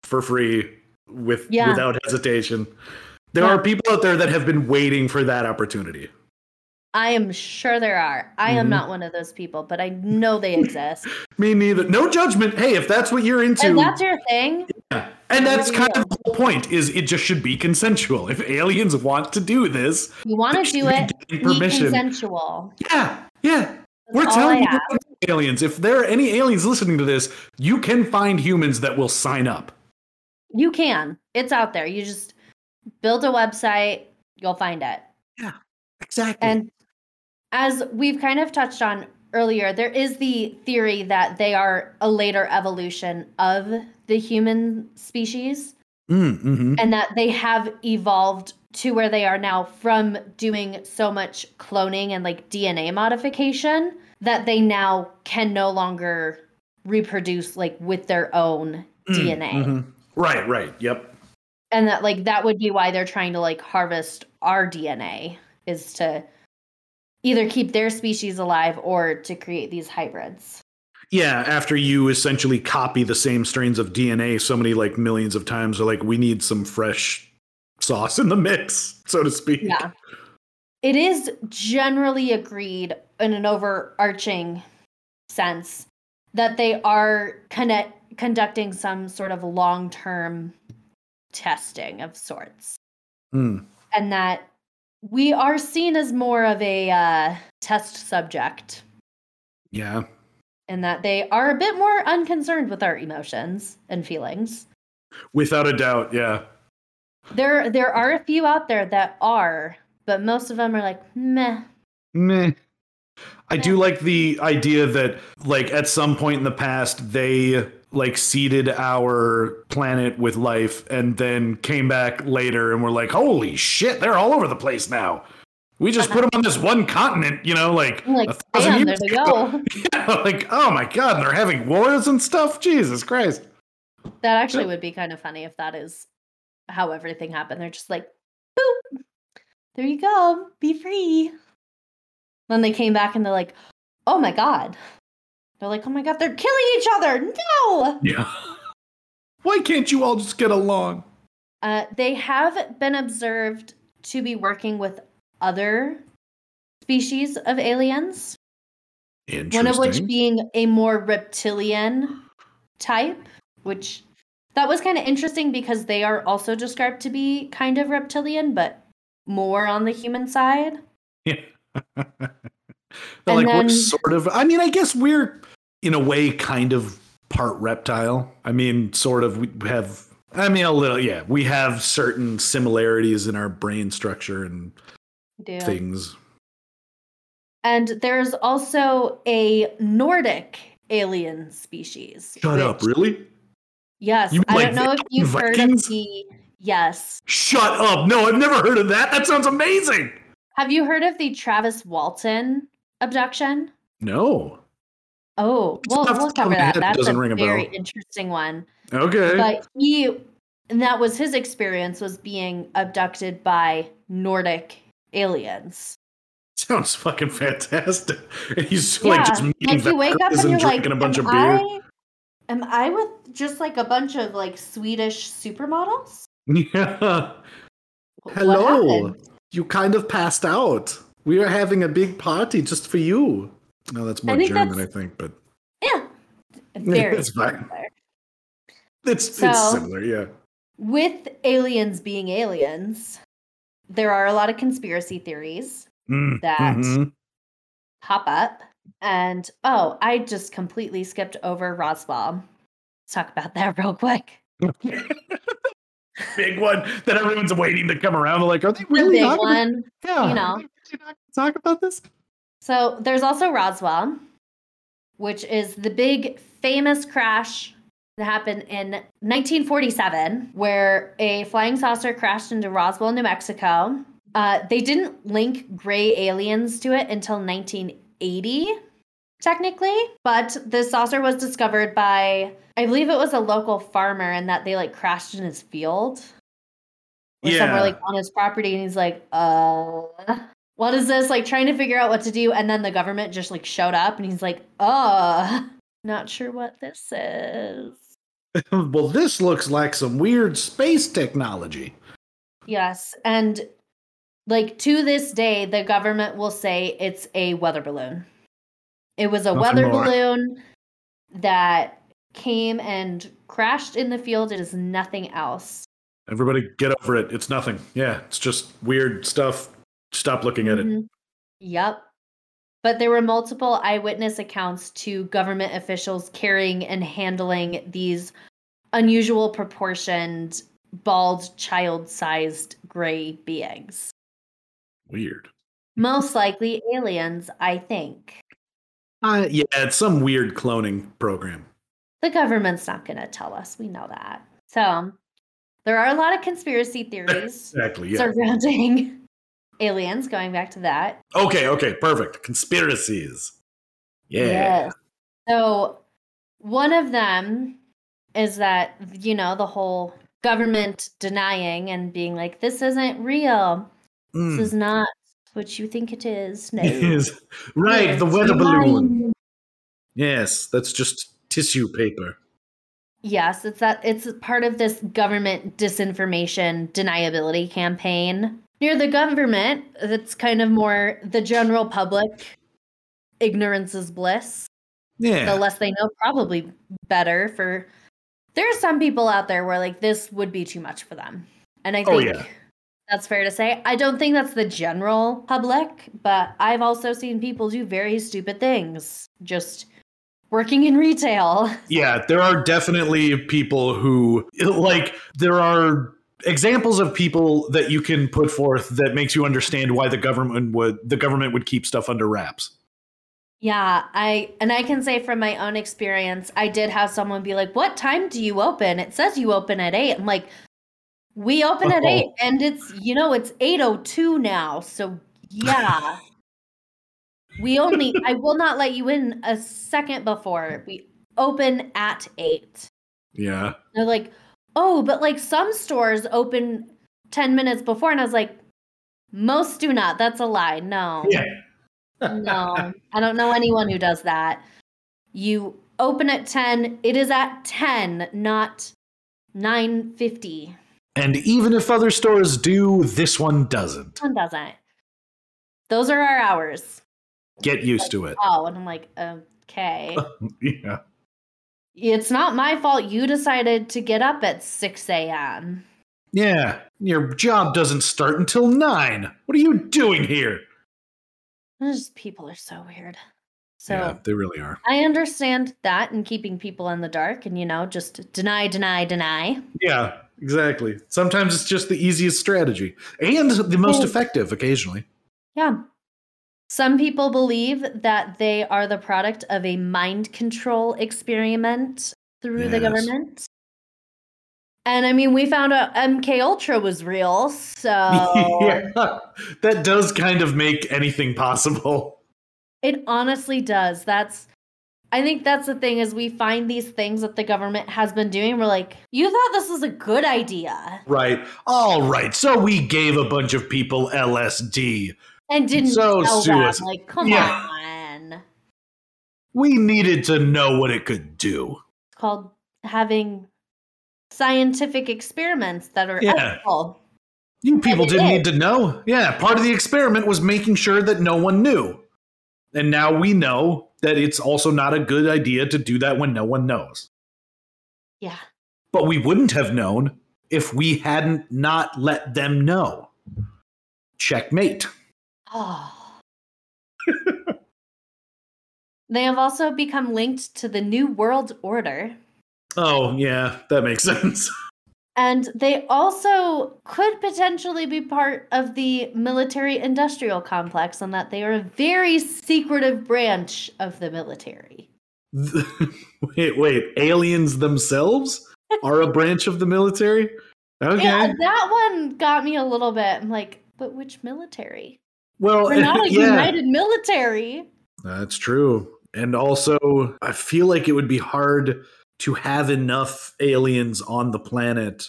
Speaker 1: for free with
Speaker 2: Yeah.
Speaker 1: without hesitation. There
Speaker 2: Yeah.
Speaker 1: are people out there that have been waiting for that opportunity.
Speaker 2: I am sure there are. I am mm-hmm. not one of those people, but I know they exist.
Speaker 1: Me neither. No judgment. Hey, if that's what you're into,
Speaker 2: and that's your thing.
Speaker 1: Yeah. And that's kind of the whole point is it just should be consensual. If aliens want to do this,
Speaker 2: You want to do it,
Speaker 1: permission.
Speaker 2: consensual.
Speaker 1: Yeah, yeah.
Speaker 2: That's
Speaker 1: We're telling you aliens. If there are any aliens listening to this, you can find humans that will sign up.
Speaker 2: You can. It's out there. You just build a website, you'll find it. Yeah.
Speaker 1: Exactly.
Speaker 2: And as we've kind of touched on earlier, there is the theory that they are a later evolution of the human species
Speaker 1: mm, hmm
Speaker 2: and that they have evolved to where they are now from doing so much cloning and like DNA modification that they now can no longer reproduce like with their own DNA.
Speaker 1: Mm-hmm. Right, right. Yep.
Speaker 2: And that like that would be why they're trying to like harvest our DNA is to either keep their species alive or to create these hybrids.
Speaker 1: Yeah, after you essentially copy the same strains of DNA so many like millions of times, they're like, we need some fresh sauce in the mix, so to speak.
Speaker 2: Yeah. It is generally agreed in an overarching sense that they are connect, conducting some sort of long term testing of sorts.
Speaker 1: Mm.
Speaker 2: And that we are seen as more of a uh, test subject,
Speaker 1: Yeah.
Speaker 2: and that they are a bit more unconcerned with our emotions and feelings.
Speaker 1: Without a doubt, yeah.
Speaker 2: There, there are a few out there that are, but most of them are like, meh.
Speaker 1: Meh. I do like the idea that, like, at some point in the past, they like seeded our planet with life and then came back later and we're like, holy shit, they're all over the place now. We just put uh-huh. them on this one continent, you know, like,
Speaker 2: like,
Speaker 1: a thousand
Speaker 2: damn, there
Speaker 1: years
Speaker 2: they
Speaker 1: ago."
Speaker 2: go.
Speaker 1: Yeah, like, oh my god, they're having wars and stuff. Jesus Christ.
Speaker 2: That actually would be kind of funny if that is how everything happened. They're just like, boop, there you go, be free. Then they came back and they're like, oh my god. They're like, oh my god, they're killing each other. No.
Speaker 1: Yeah. Why can't you all just get along?
Speaker 2: Uh, they have been observed to be working with other species of aliens,
Speaker 1: Interesting.
Speaker 2: one of which being a more reptilian type, which that was kind of interesting because they are also described to be kind of reptilian, but more on the human side.
Speaker 1: Yeah. They're
Speaker 2: And
Speaker 1: like we're sort of. I mean, I guess we're in a way kind of part reptile. I mean, sort of. We have. I mean, a little. Yeah, we have certain similarities in our brain structure and things.
Speaker 2: And there's also a Nordic alien species.
Speaker 1: Shut up! Really?
Speaker 2: Yes.
Speaker 1: You
Speaker 2: I
Speaker 1: like
Speaker 2: don't know if you've heard of the. Yes.
Speaker 1: Shut up! No, I've never heard of that. That sounds amazing.
Speaker 2: Have you heard of the Travis Walton abduction?
Speaker 1: No.
Speaker 2: Oh, well, we'll cover
Speaker 1: my
Speaker 2: that. That's
Speaker 1: doesn't
Speaker 2: a
Speaker 1: ring a
Speaker 2: very
Speaker 1: bell.
Speaker 2: interesting one.
Speaker 1: Okay.
Speaker 2: But he, and that was his experience, was being abducted by Nordic aliens.
Speaker 1: Sounds fucking fantastic. And he's like just meeting
Speaker 2: like you wake up
Speaker 1: Valkyries
Speaker 2: and you're like,
Speaker 1: drinking a bunch of beer.
Speaker 2: I, am I with just like a bunch of like Swedish supermodels?
Speaker 1: Yeah. Hello.
Speaker 2: happened?
Speaker 1: You kind of passed out. We are having a big party just for you. No, that's more
Speaker 2: think
Speaker 1: German,
Speaker 2: that's-
Speaker 1: I think, but
Speaker 2: Yeah, very
Speaker 1: It's fine.
Speaker 2: similar.
Speaker 1: it's it's
Speaker 2: So-
Speaker 1: similar, yeah.
Speaker 2: With aliens being aliens, there are a lot of conspiracy theories
Speaker 1: Mm,
Speaker 2: that
Speaker 1: mhm.
Speaker 2: pop up. And oh, I just completely skipped over Roswell. Let's talk about that real quick.
Speaker 1: Big one that everyone's waiting to come around. They're like, are they
Speaker 2: The
Speaker 1: really
Speaker 2: big
Speaker 1: not
Speaker 2: one.
Speaker 1: Yeah,
Speaker 2: you know.
Speaker 1: Really not talk about this?
Speaker 2: So there's also Roswell, which is the big famous crash that happened in 1947, where a flying saucer crashed into Roswell, New Mexico. Uh, they didn't link gray aliens to it until 1980, technically, but the saucer was discovered by, I believe it was a local farmer, and that they like crashed in his field. or somewhere like on his property, and he's like, "Uh, what is this?" Like trying to figure out what to do, and then the government just like showed up, and he's like, "Uh, not sure what this is."
Speaker 1: well, this looks like some weird space technology.
Speaker 2: Yes, and like to this day, the government will say it's a weather balloon. It was a
Speaker 1: Nothing
Speaker 2: weather
Speaker 1: more.
Speaker 2: balloon that came and crashed in the field. It is nothing else.
Speaker 1: Everybody get over it. It's nothing. Yeah, it's just weird stuff. Stop looking at it.
Speaker 2: Mhm. Yep. But there were multiple eyewitness accounts to government officials carrying and handling these unusual proportioned, bald, child sized gray beings.
Speaker 1: Weird.
Speaker 2: Most likely aliens, I think.
Speaker 1: Uh, yeah, it's some weird cloning program.
Speaker 2: The government's not going to tell us. We know that. So there are a lot of conspiracy theories
Speaker 1: Exactly. Yeah.
Speaker 2: surrounding aliens, going back to that.
Speaker 1: Okay. Okay. Perfect. Conspiracies. Yeah.
Speaker 2: Yes. So one of them is that, you know, the whole government denying and being like, this isn't real.
Speaker 1: Mm.
Speaker 2: This is not what you think it is. No.
Speaker 1: Yes. Right.
Speaker 2: Yes,
Speaker 1: The weather balloon. Yes. That's just tissue paper.
Speaker 2: Yes, it's that it's part of this government disinformation deniability campaign. Near the government, that's kind of more the general public. Ignorance is bliss.
Speaker 1: Yeah.
Speaker 2: The less they know, probably better for there are some people out there where like this would be too much for them. And I
Speaker 1: Oh,
Speaker 2: think
Speaker 1: yeah.
Speaker 2: that's fair to say. I don't think that's the general public, but I've also seen people do very stupid things. Just working in retail.
Speaker 1: Yeah, there are definitely people who like there are examples of people that you can put forth that makes you understand why the government would the government would keep stuff under wraps.
Speaker 2: Yeah, I and I can say from my own experience, I did have someone be like, "What time do you open?" It says you open at 8. I'm like, "We open at
Speaker 1: Oh.
Speaker 2: 8 and it's, you know, it's 8:02 now." So, yeah. we only I will not let you in a second before. We open at 8.
Speaker 1: Yeah.
Speaker 2: They're like, "Oh, but like some stores open 10 minutes before." And I was like, "Most do not. That's a lie. No."
Speaker 1: Yeah.
Speaker 2: no, I don't know anyone who does that. You open at 10, it is at 10, not 9:50.
Speaker 1: And even if other stores do, this one doesn't.
Speaker 2: One doesn't. Those are our hours.
Speaker 1: Get used to it.
Speaker 2: Oh, and I'm like, okay.
Speaker 1: Yeah.
Speaker 2: It's not my fault you decided to get up at 6 a.m.
Speaker 1: Yeah. Your job doesn't start until 9. What are you doing here?
Speaker 2: Just people are so weird. So
Speaker 1: yeah, they really are.
Speaker 2: I understand that and keeping people in the dark and you know, just deny, deny, deny.
Speaker 1: Yeah, exactly. Sometimes it's just the easiest strategy and the most effective occasionally.
Speaker 2: Yeah. Some people believe that they are the product of a mind control experiment through the government. And I mean, we found out MK Ultra was real, so
Speaker 1: yeah, that does kind of make anything possible.
Speaker 2: it honestly does. That's I think that's the thing is we find these things that the government has been doing. We're like, you thought this was a good idea
Speaker 1: Right. All right. So we gave a bunch of people LSD.
Speaker 2: And didn't
Speaker 1: So
Speaker 2: tell them. Like, come
Speaker 1: Yeah.
Speaker 2: on.
Speaker 1: We needed to know what it could do.
Speaker 2: It's called having scientific experiments that are
Speaker 1: Yeah.
Speaker 2: ethical.
Speaker 1: You people didn't
Speaker 2: is.
Speaker 1: need to know. Yeah, part of the experiment was making sure that no one knew. And now we know that it's also not a good idea to do that when no one knows.
Speaker 2: Yeah.
Speaker 1: But we wouldn't have known if we hadn't not let them know. Checkmate.
Speaker 2: Oh. they have also become linked to the New World Order.
Speaker 1: Oh, yeah, that makes sense.
Speaker 2: And they also could potentially be part of the military industrial complex, and that they are a very secretive branch of the military.
Speaker 1: wait, wait, aliens themselves are a branch of the military? Okay.
Speaker 2: Yeah, that one got me a little bit. I'm like, but which military?
Speaker 1: Well,
Speaker 2: We're not a
Speaker 1: yeah,
Speaker 2: united military.
Speaker 1: that's true. And also, I feel like it would be hard to have enough aliens on the planet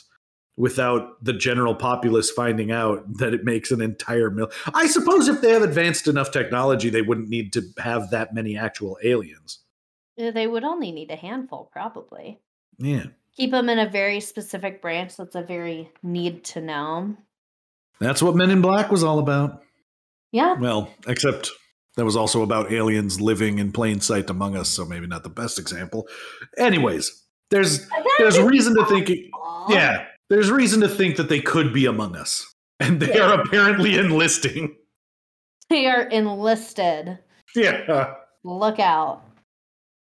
Speaker 1: without the general populace finding out that it makes an entire meal. I suppose if they have advanced enough technology, they wouldn't need to have that many actual aliens.
Speaker 2: They would only need a handful, probably.
Speaker 1: Yeah.
Speaker 2: Keep them in a very specific branch that's a very need to know.
Speaker 1: That's what Men in Black was all about.
Speaker 2: Yeah.
Speaker 1: Well, except that was also about aliens living in plain sight among us, so maybe not the best example. Anyways, there's there's reason to think yeah, there's reason to think that they could be among us. And they
Speaker 2: Yeah.
Speaker 1: are apparently enlisting.
Speaker 2: They are enlisted.
Speaker 1: Yeah.
Speaker 2: Look out.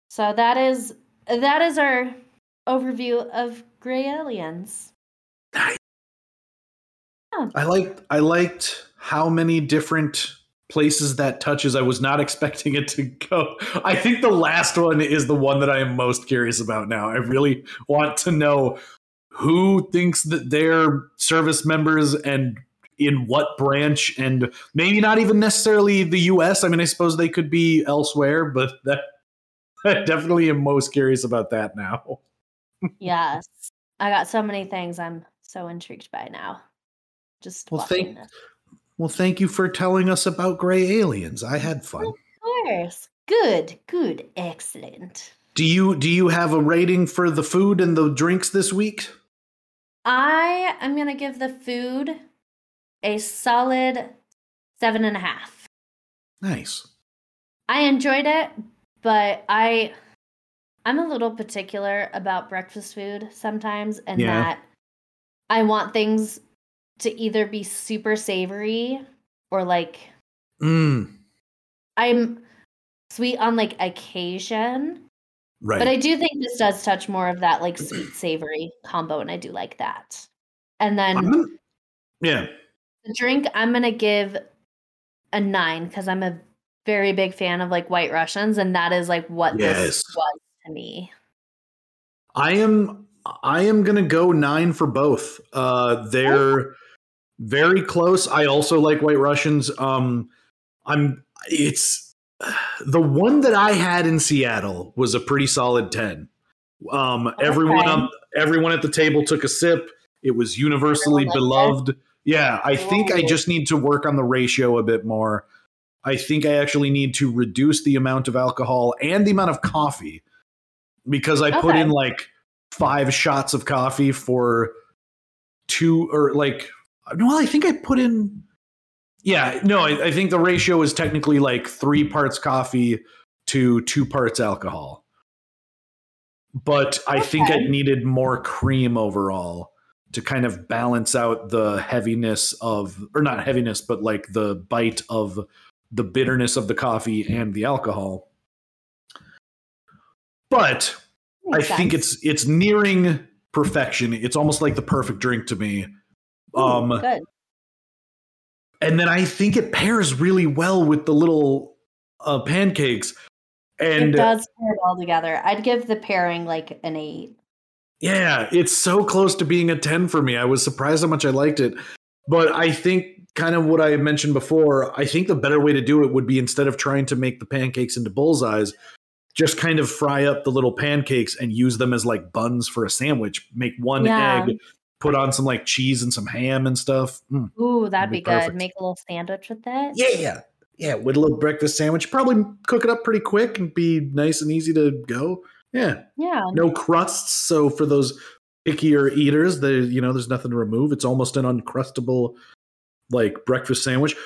Speaker 2: So that is that is our overview of gray aliens. Nice.
Speaker 1: I liked I liked how many different places that touches. I was not expecting it to go. I think the last one is the one that I am most curious about now. I really want to know who thinks that they're service members and in what branch and maybe not even necessarily the US. I mean, I suppose they could be elsewhere, but that I definitely am most curious about that now.
Speaker 2: Yes. I got so many things I'm so intrigued by now. Just
Speaker 1: Well,
Speaker 2: watching
Speaker 1: thank-
Speaker 2: this.
Speaker 1: Well, thank you for telling us about gray aliens. I had fun.
Speaker 2: Of course. Good, good, excellent.
Speaker 1: Do you do you have a rating for the food and the drinks this week?
Speaker 2: I am gonna give the food a solid seven and a half.
Speaker 1: Nice.
Speaker 2: I enjoyed it, but I I'm a little particular about breakfast food sometimes and
Speaker 1: Yeah.
Speaker 2: that I want things to either be super savory or like
Speaker 1: Mm,
Speaker 2: I'm sweet on like occasion.
Speaker 1: right.
Speaker 2: But I do think this does touch more of that like sweet savory combo and I do like that. And then
Speaker 1: yeah.
Speaker 2: the drink I'm going to give a 9 cuz I'm a very big fan of like white Russians and that is like what
Speaker 1: Yes.
Speaker 2: this was to me.
Speaker 1: I am I am gonna go nine for both. Uh they're very close. I also like White Russians. Um I'm it's the one that I had in Seattle was a pretty solid 10. Um everyone
Speaker 2: Okay.
Speaker 1: on everyone at the table took a sip. It was universally
Speaker 2: Everyone
Speaker 1: beloved. Yeah, I think I just need to work on the ratio a bit more. I think I actually need to reduce the amount of alcohol and the amount of coffee because I put in like five shots of coffee for two or like no, I think I put in yeah, no, I, I think the ratio is technically like three parts coffee to two parts alcohol. But I think I needed more cream overall to kind of balance out the heaviness of or not heaviness, but like the bite of the bitterness of the coffee and the alcohol. But I
Speaker 2: Makes
Speaker 1: think it's it's nearing perfection. It's almost like the perfect drink to me.
Speaker 2: Ooh,
Speaker 1: Um
Speaker 2: good.
Speaker 1: and then I think it pairs really well with the little uh, pancakes. And
Speaker 2: it does pair well together. I'd give the pairing like an 8.
Speaker 1: yeah, it's so close to being a 10 for me. I was surprised how much I liked it. But I think kind of what I had mentioned before, I think the better way to do it would be instead of trying to make the pancakes into bullseyes, just kind of fry up the little pancakes and use them as like buns for a sandwich. Make one
Speaker 2: Yeah.
Speaker 1: egg, put on some like cheese and some ham and stuff. Mm.
Speaker 2: Ooh, that'd
Speaker 1: be
Speaker 2: be good. Make a little sandwich with that.
Speaker 1: Yeah. Yeah, Yeah. with a little breakfast sandwich. Probably cook it up pretty quick and be nice and easy to go. Yeah.
Speaker 2: Yeah.
Speaker 1: No crusts. So for those pickier eaters, there you know, there's nothing to remove. It's almost an uncrustable like breakfast sandwich.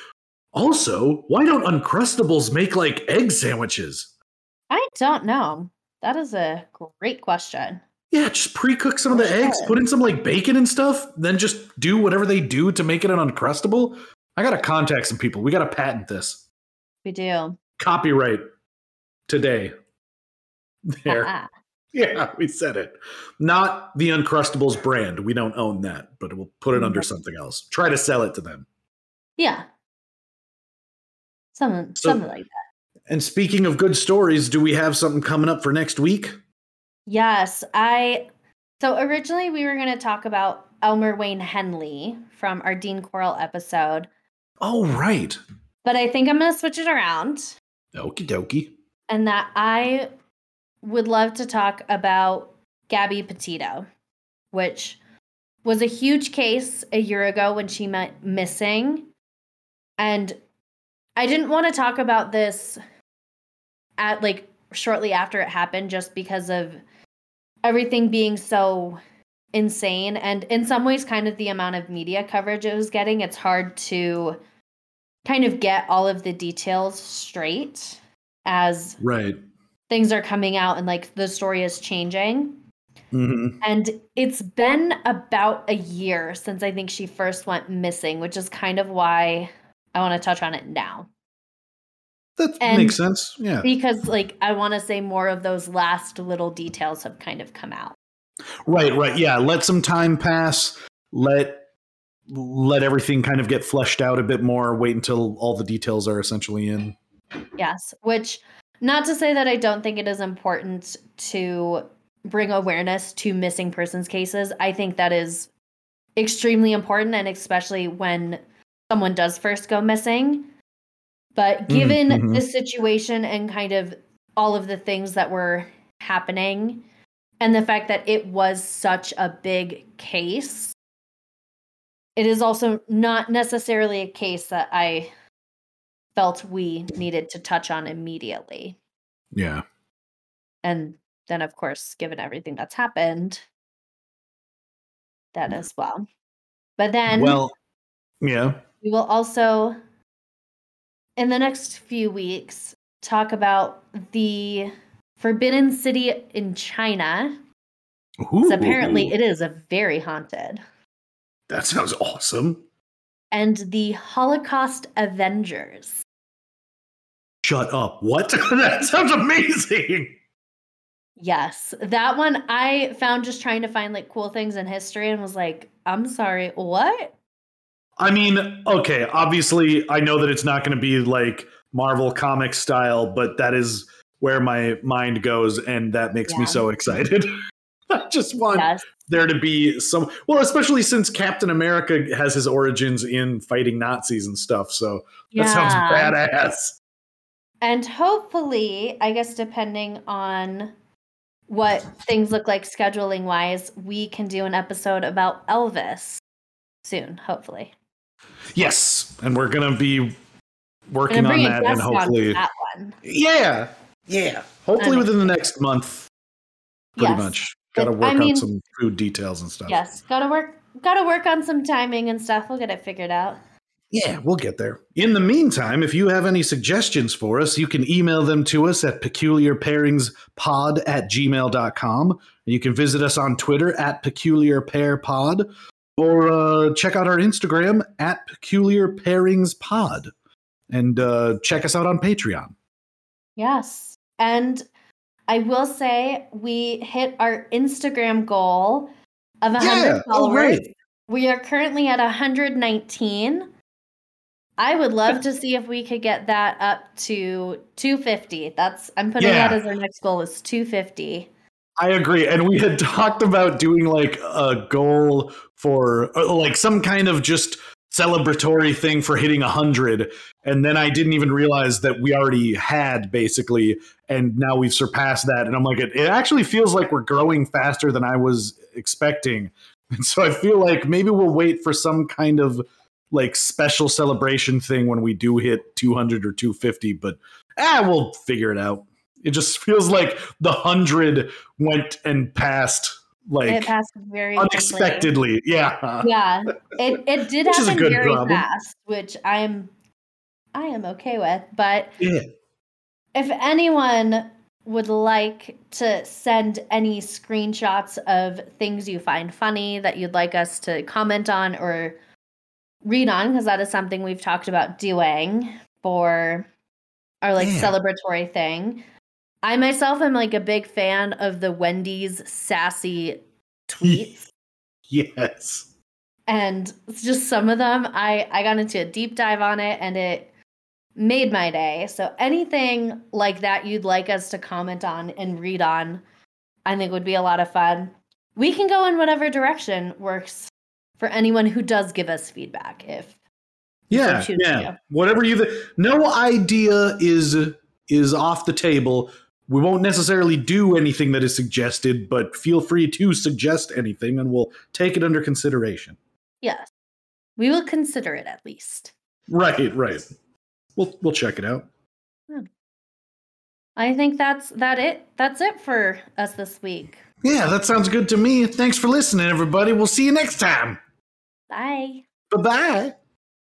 Speaker 1: Also, why don't uncrustables make like egg sandwiches?
Speaker 2: I don't know. That is a great question.
Speaker 1: Yeah, just pre-cook some of the
Speaker 2: For
Speaker 1: eggs, put in some like bacon and stuff, then just do whatever they do to make it an uncrustable. I gotta contact some people. We gotta patent this.
Speaker 2: We do.
Speaker 1: Copyright today. There.
Speaker 2: Ah,
Speaker 1: Yeah, we said it. Not the Uncrustables brand. We don't own that, but we'll put it under
Speaker 2: Mhm.
Speaker 1: something else. Try to sell it to them.
Speaker 2: yeah. Something,
Speaker 1: So-
Speaker 2: something like that.
Speaker 1: And speaking of good stories, do we have something coming up for next week?
Speaker 2: Yes, I. So originally we were going to talk about Elmer Wayne Henley from our Dean Corll episode,
Speaker 1: Oh, right.
Speaker 2: but I think I'm going to switch it around.
Speaker 1: Okie dokie.
Speaker 2: and that I would love to talk about Gabby Petito, which was a huge case a year ago when she went missing. And I didn't want to talk about this at like shortly after it happened just because of everything being so insane and in some ways kind of the amount of media coverage it was getting it's hard to kind of get all of the details straight as
Speaker 1: Right.
Speaker 2: things are coming out and like the story is changing
Speaker 1: hmm
Speaker 2: and it's been about a year since I think she first went missing, which is kind of why I want to touch on it now.
Speaker 1: That
Speaker 2: And-
Speaker 1: makes sense. Yeah.
Speaker 2: Because, like, I want to say more of those last little details have kind of come out.
Speaker 1: Right, right. Yeah, let some time pass. Let let everything kind of get fleshed out a bit more. Wait until all the details are essentially in.
Speaker 2: Yes. Which, not to say that I don't think it is important to bring awareness to missing persons cases. I think that is extremely important, and especially when someone does first go missing. But given
Speaker 1: mhm.
Speaker 2: the situation and kind of all of the things that were happening, and the fact that it was such a big case, it is also not necessarily a case that I felt we needed to touch on immediately.
Speaker 1: Yeah.
Speaker 2: And then, of course, given everything that's happened, that as well. But then
Speaker 1: well, yeah.
Speaker 2: we will also, in the next few weeks, talk about the Forbidden City in China. apparently, it is a very haunted.
Speaker 1: that sounds awesome.
Speaker 2: And the Holocaust Avengers.
Speaker 1: Shut up. What? that sounds amazing.
Speaker 2: Yes, that one I found just trying to find like cool things in history and was like, I'm sorry, what?
Speaker 1: I mean, okay, obviously, I know that it's not going to be like Marvel comic style, but that is where my mind goes, and that makes me so excited. I just want
Speaker 2: Yes.
Speaker 1: there to be some, well, especially since Captain America has his origins in fighting Nazis and stuff. So that sounds badass.
Speaker 2: And hopefully, I guess depending on what things look like scheduling wise, we can do an episode about Elvis soon, hopefully.
Speaker 1: Yes, and we're gonna be working on that, and hopefully,
Speaker 2: that one.
Speaker 1: yeah, yeah, hopefully
Speaker 2: I'm
Speaker 1: within the next month. Pretty
Speaker 2: Yes.
Speaker 1: much, got to work
Speaker 2: I mean-
Speaker 1: out some food details and stuff.
Speaker 2: Yes, gotta work. Gotta work on some timing and stuff. We'll get it figured out.
Speaker 1: Yeah, we'll get there. In the meantime, if you have any suggestions for us, you can email them to us at peculiarpairingspod at gmail.com. And you can visit us on Twitter at peculiarpairpod or uh, check out our Instagram at Peculiar Pairings Pod, and uh, check us out on Patreon.
Speaker 2: Yes. And I will say we hit our Instagram goal of 100
Speaker 1: Yeah,
Speaker 2: followers. We are currently at 119. I would love to see if we could get that up to 250. That's I'm putting that as our next goal is 250.
Speaker 1: I agree. And we had talked about doing like a goal for uh, like some kind of just celebratory thing for hitting 100. And then I didn't even realize that we already had basically. And now we've surpassed that. And I'm like, it, it actually feels like we're growing faster than I was expecting. And so I feel like maybe we'll wait for some kind of like special celebration thing when we do hit 200 or 250. But ah, we'll figure it out. It just feels like the 100 went and passed like
Speaker 2: it passed very quickly.
Speaker 1: unexpectedly. Yeah.
Speaker 2: Yeah. It it did happen very
Speaker 1: problem.
Speaker 2: fast, which I am I am okay with, but
Speaker 1: Yeah.
Speaker 2: if anyone would like to send any screenshots of things you find funny that you'd like us to comment on or read on because that is something we've talked about doing for our like
Speaker 1: Yeah.
Speaker 2: celebratory thing i myself am like a big fan of the wendy's sassy tweets
Speaker 1: Yes.
Speaker 2: and just some of them i i got into a deep dive on it and it made my day so anything like that you'd like us to comment on and read on i think would be a lot of fun we can go in whatever direction works for anyone who does give us feedback if
Speaker 1: Yeah. yeah. Whatever you no idea is is off the table. We won't necessarily do anything that is suggested, but feel free to suggest anything and we'll take it under consideration.
Speaker 2: Yes. We will consider it at least.
Speaker 1: Right, right. We'll we'll check it out. Hmm.
Speaker 2: I think that's that it. That's it for us this week.
Speaker 1: Yeah, that sounds good to me. Thanks for listening, everybody. We'll see you next time.
Speaker 2: Bye.
Speaker 1: Bye bye.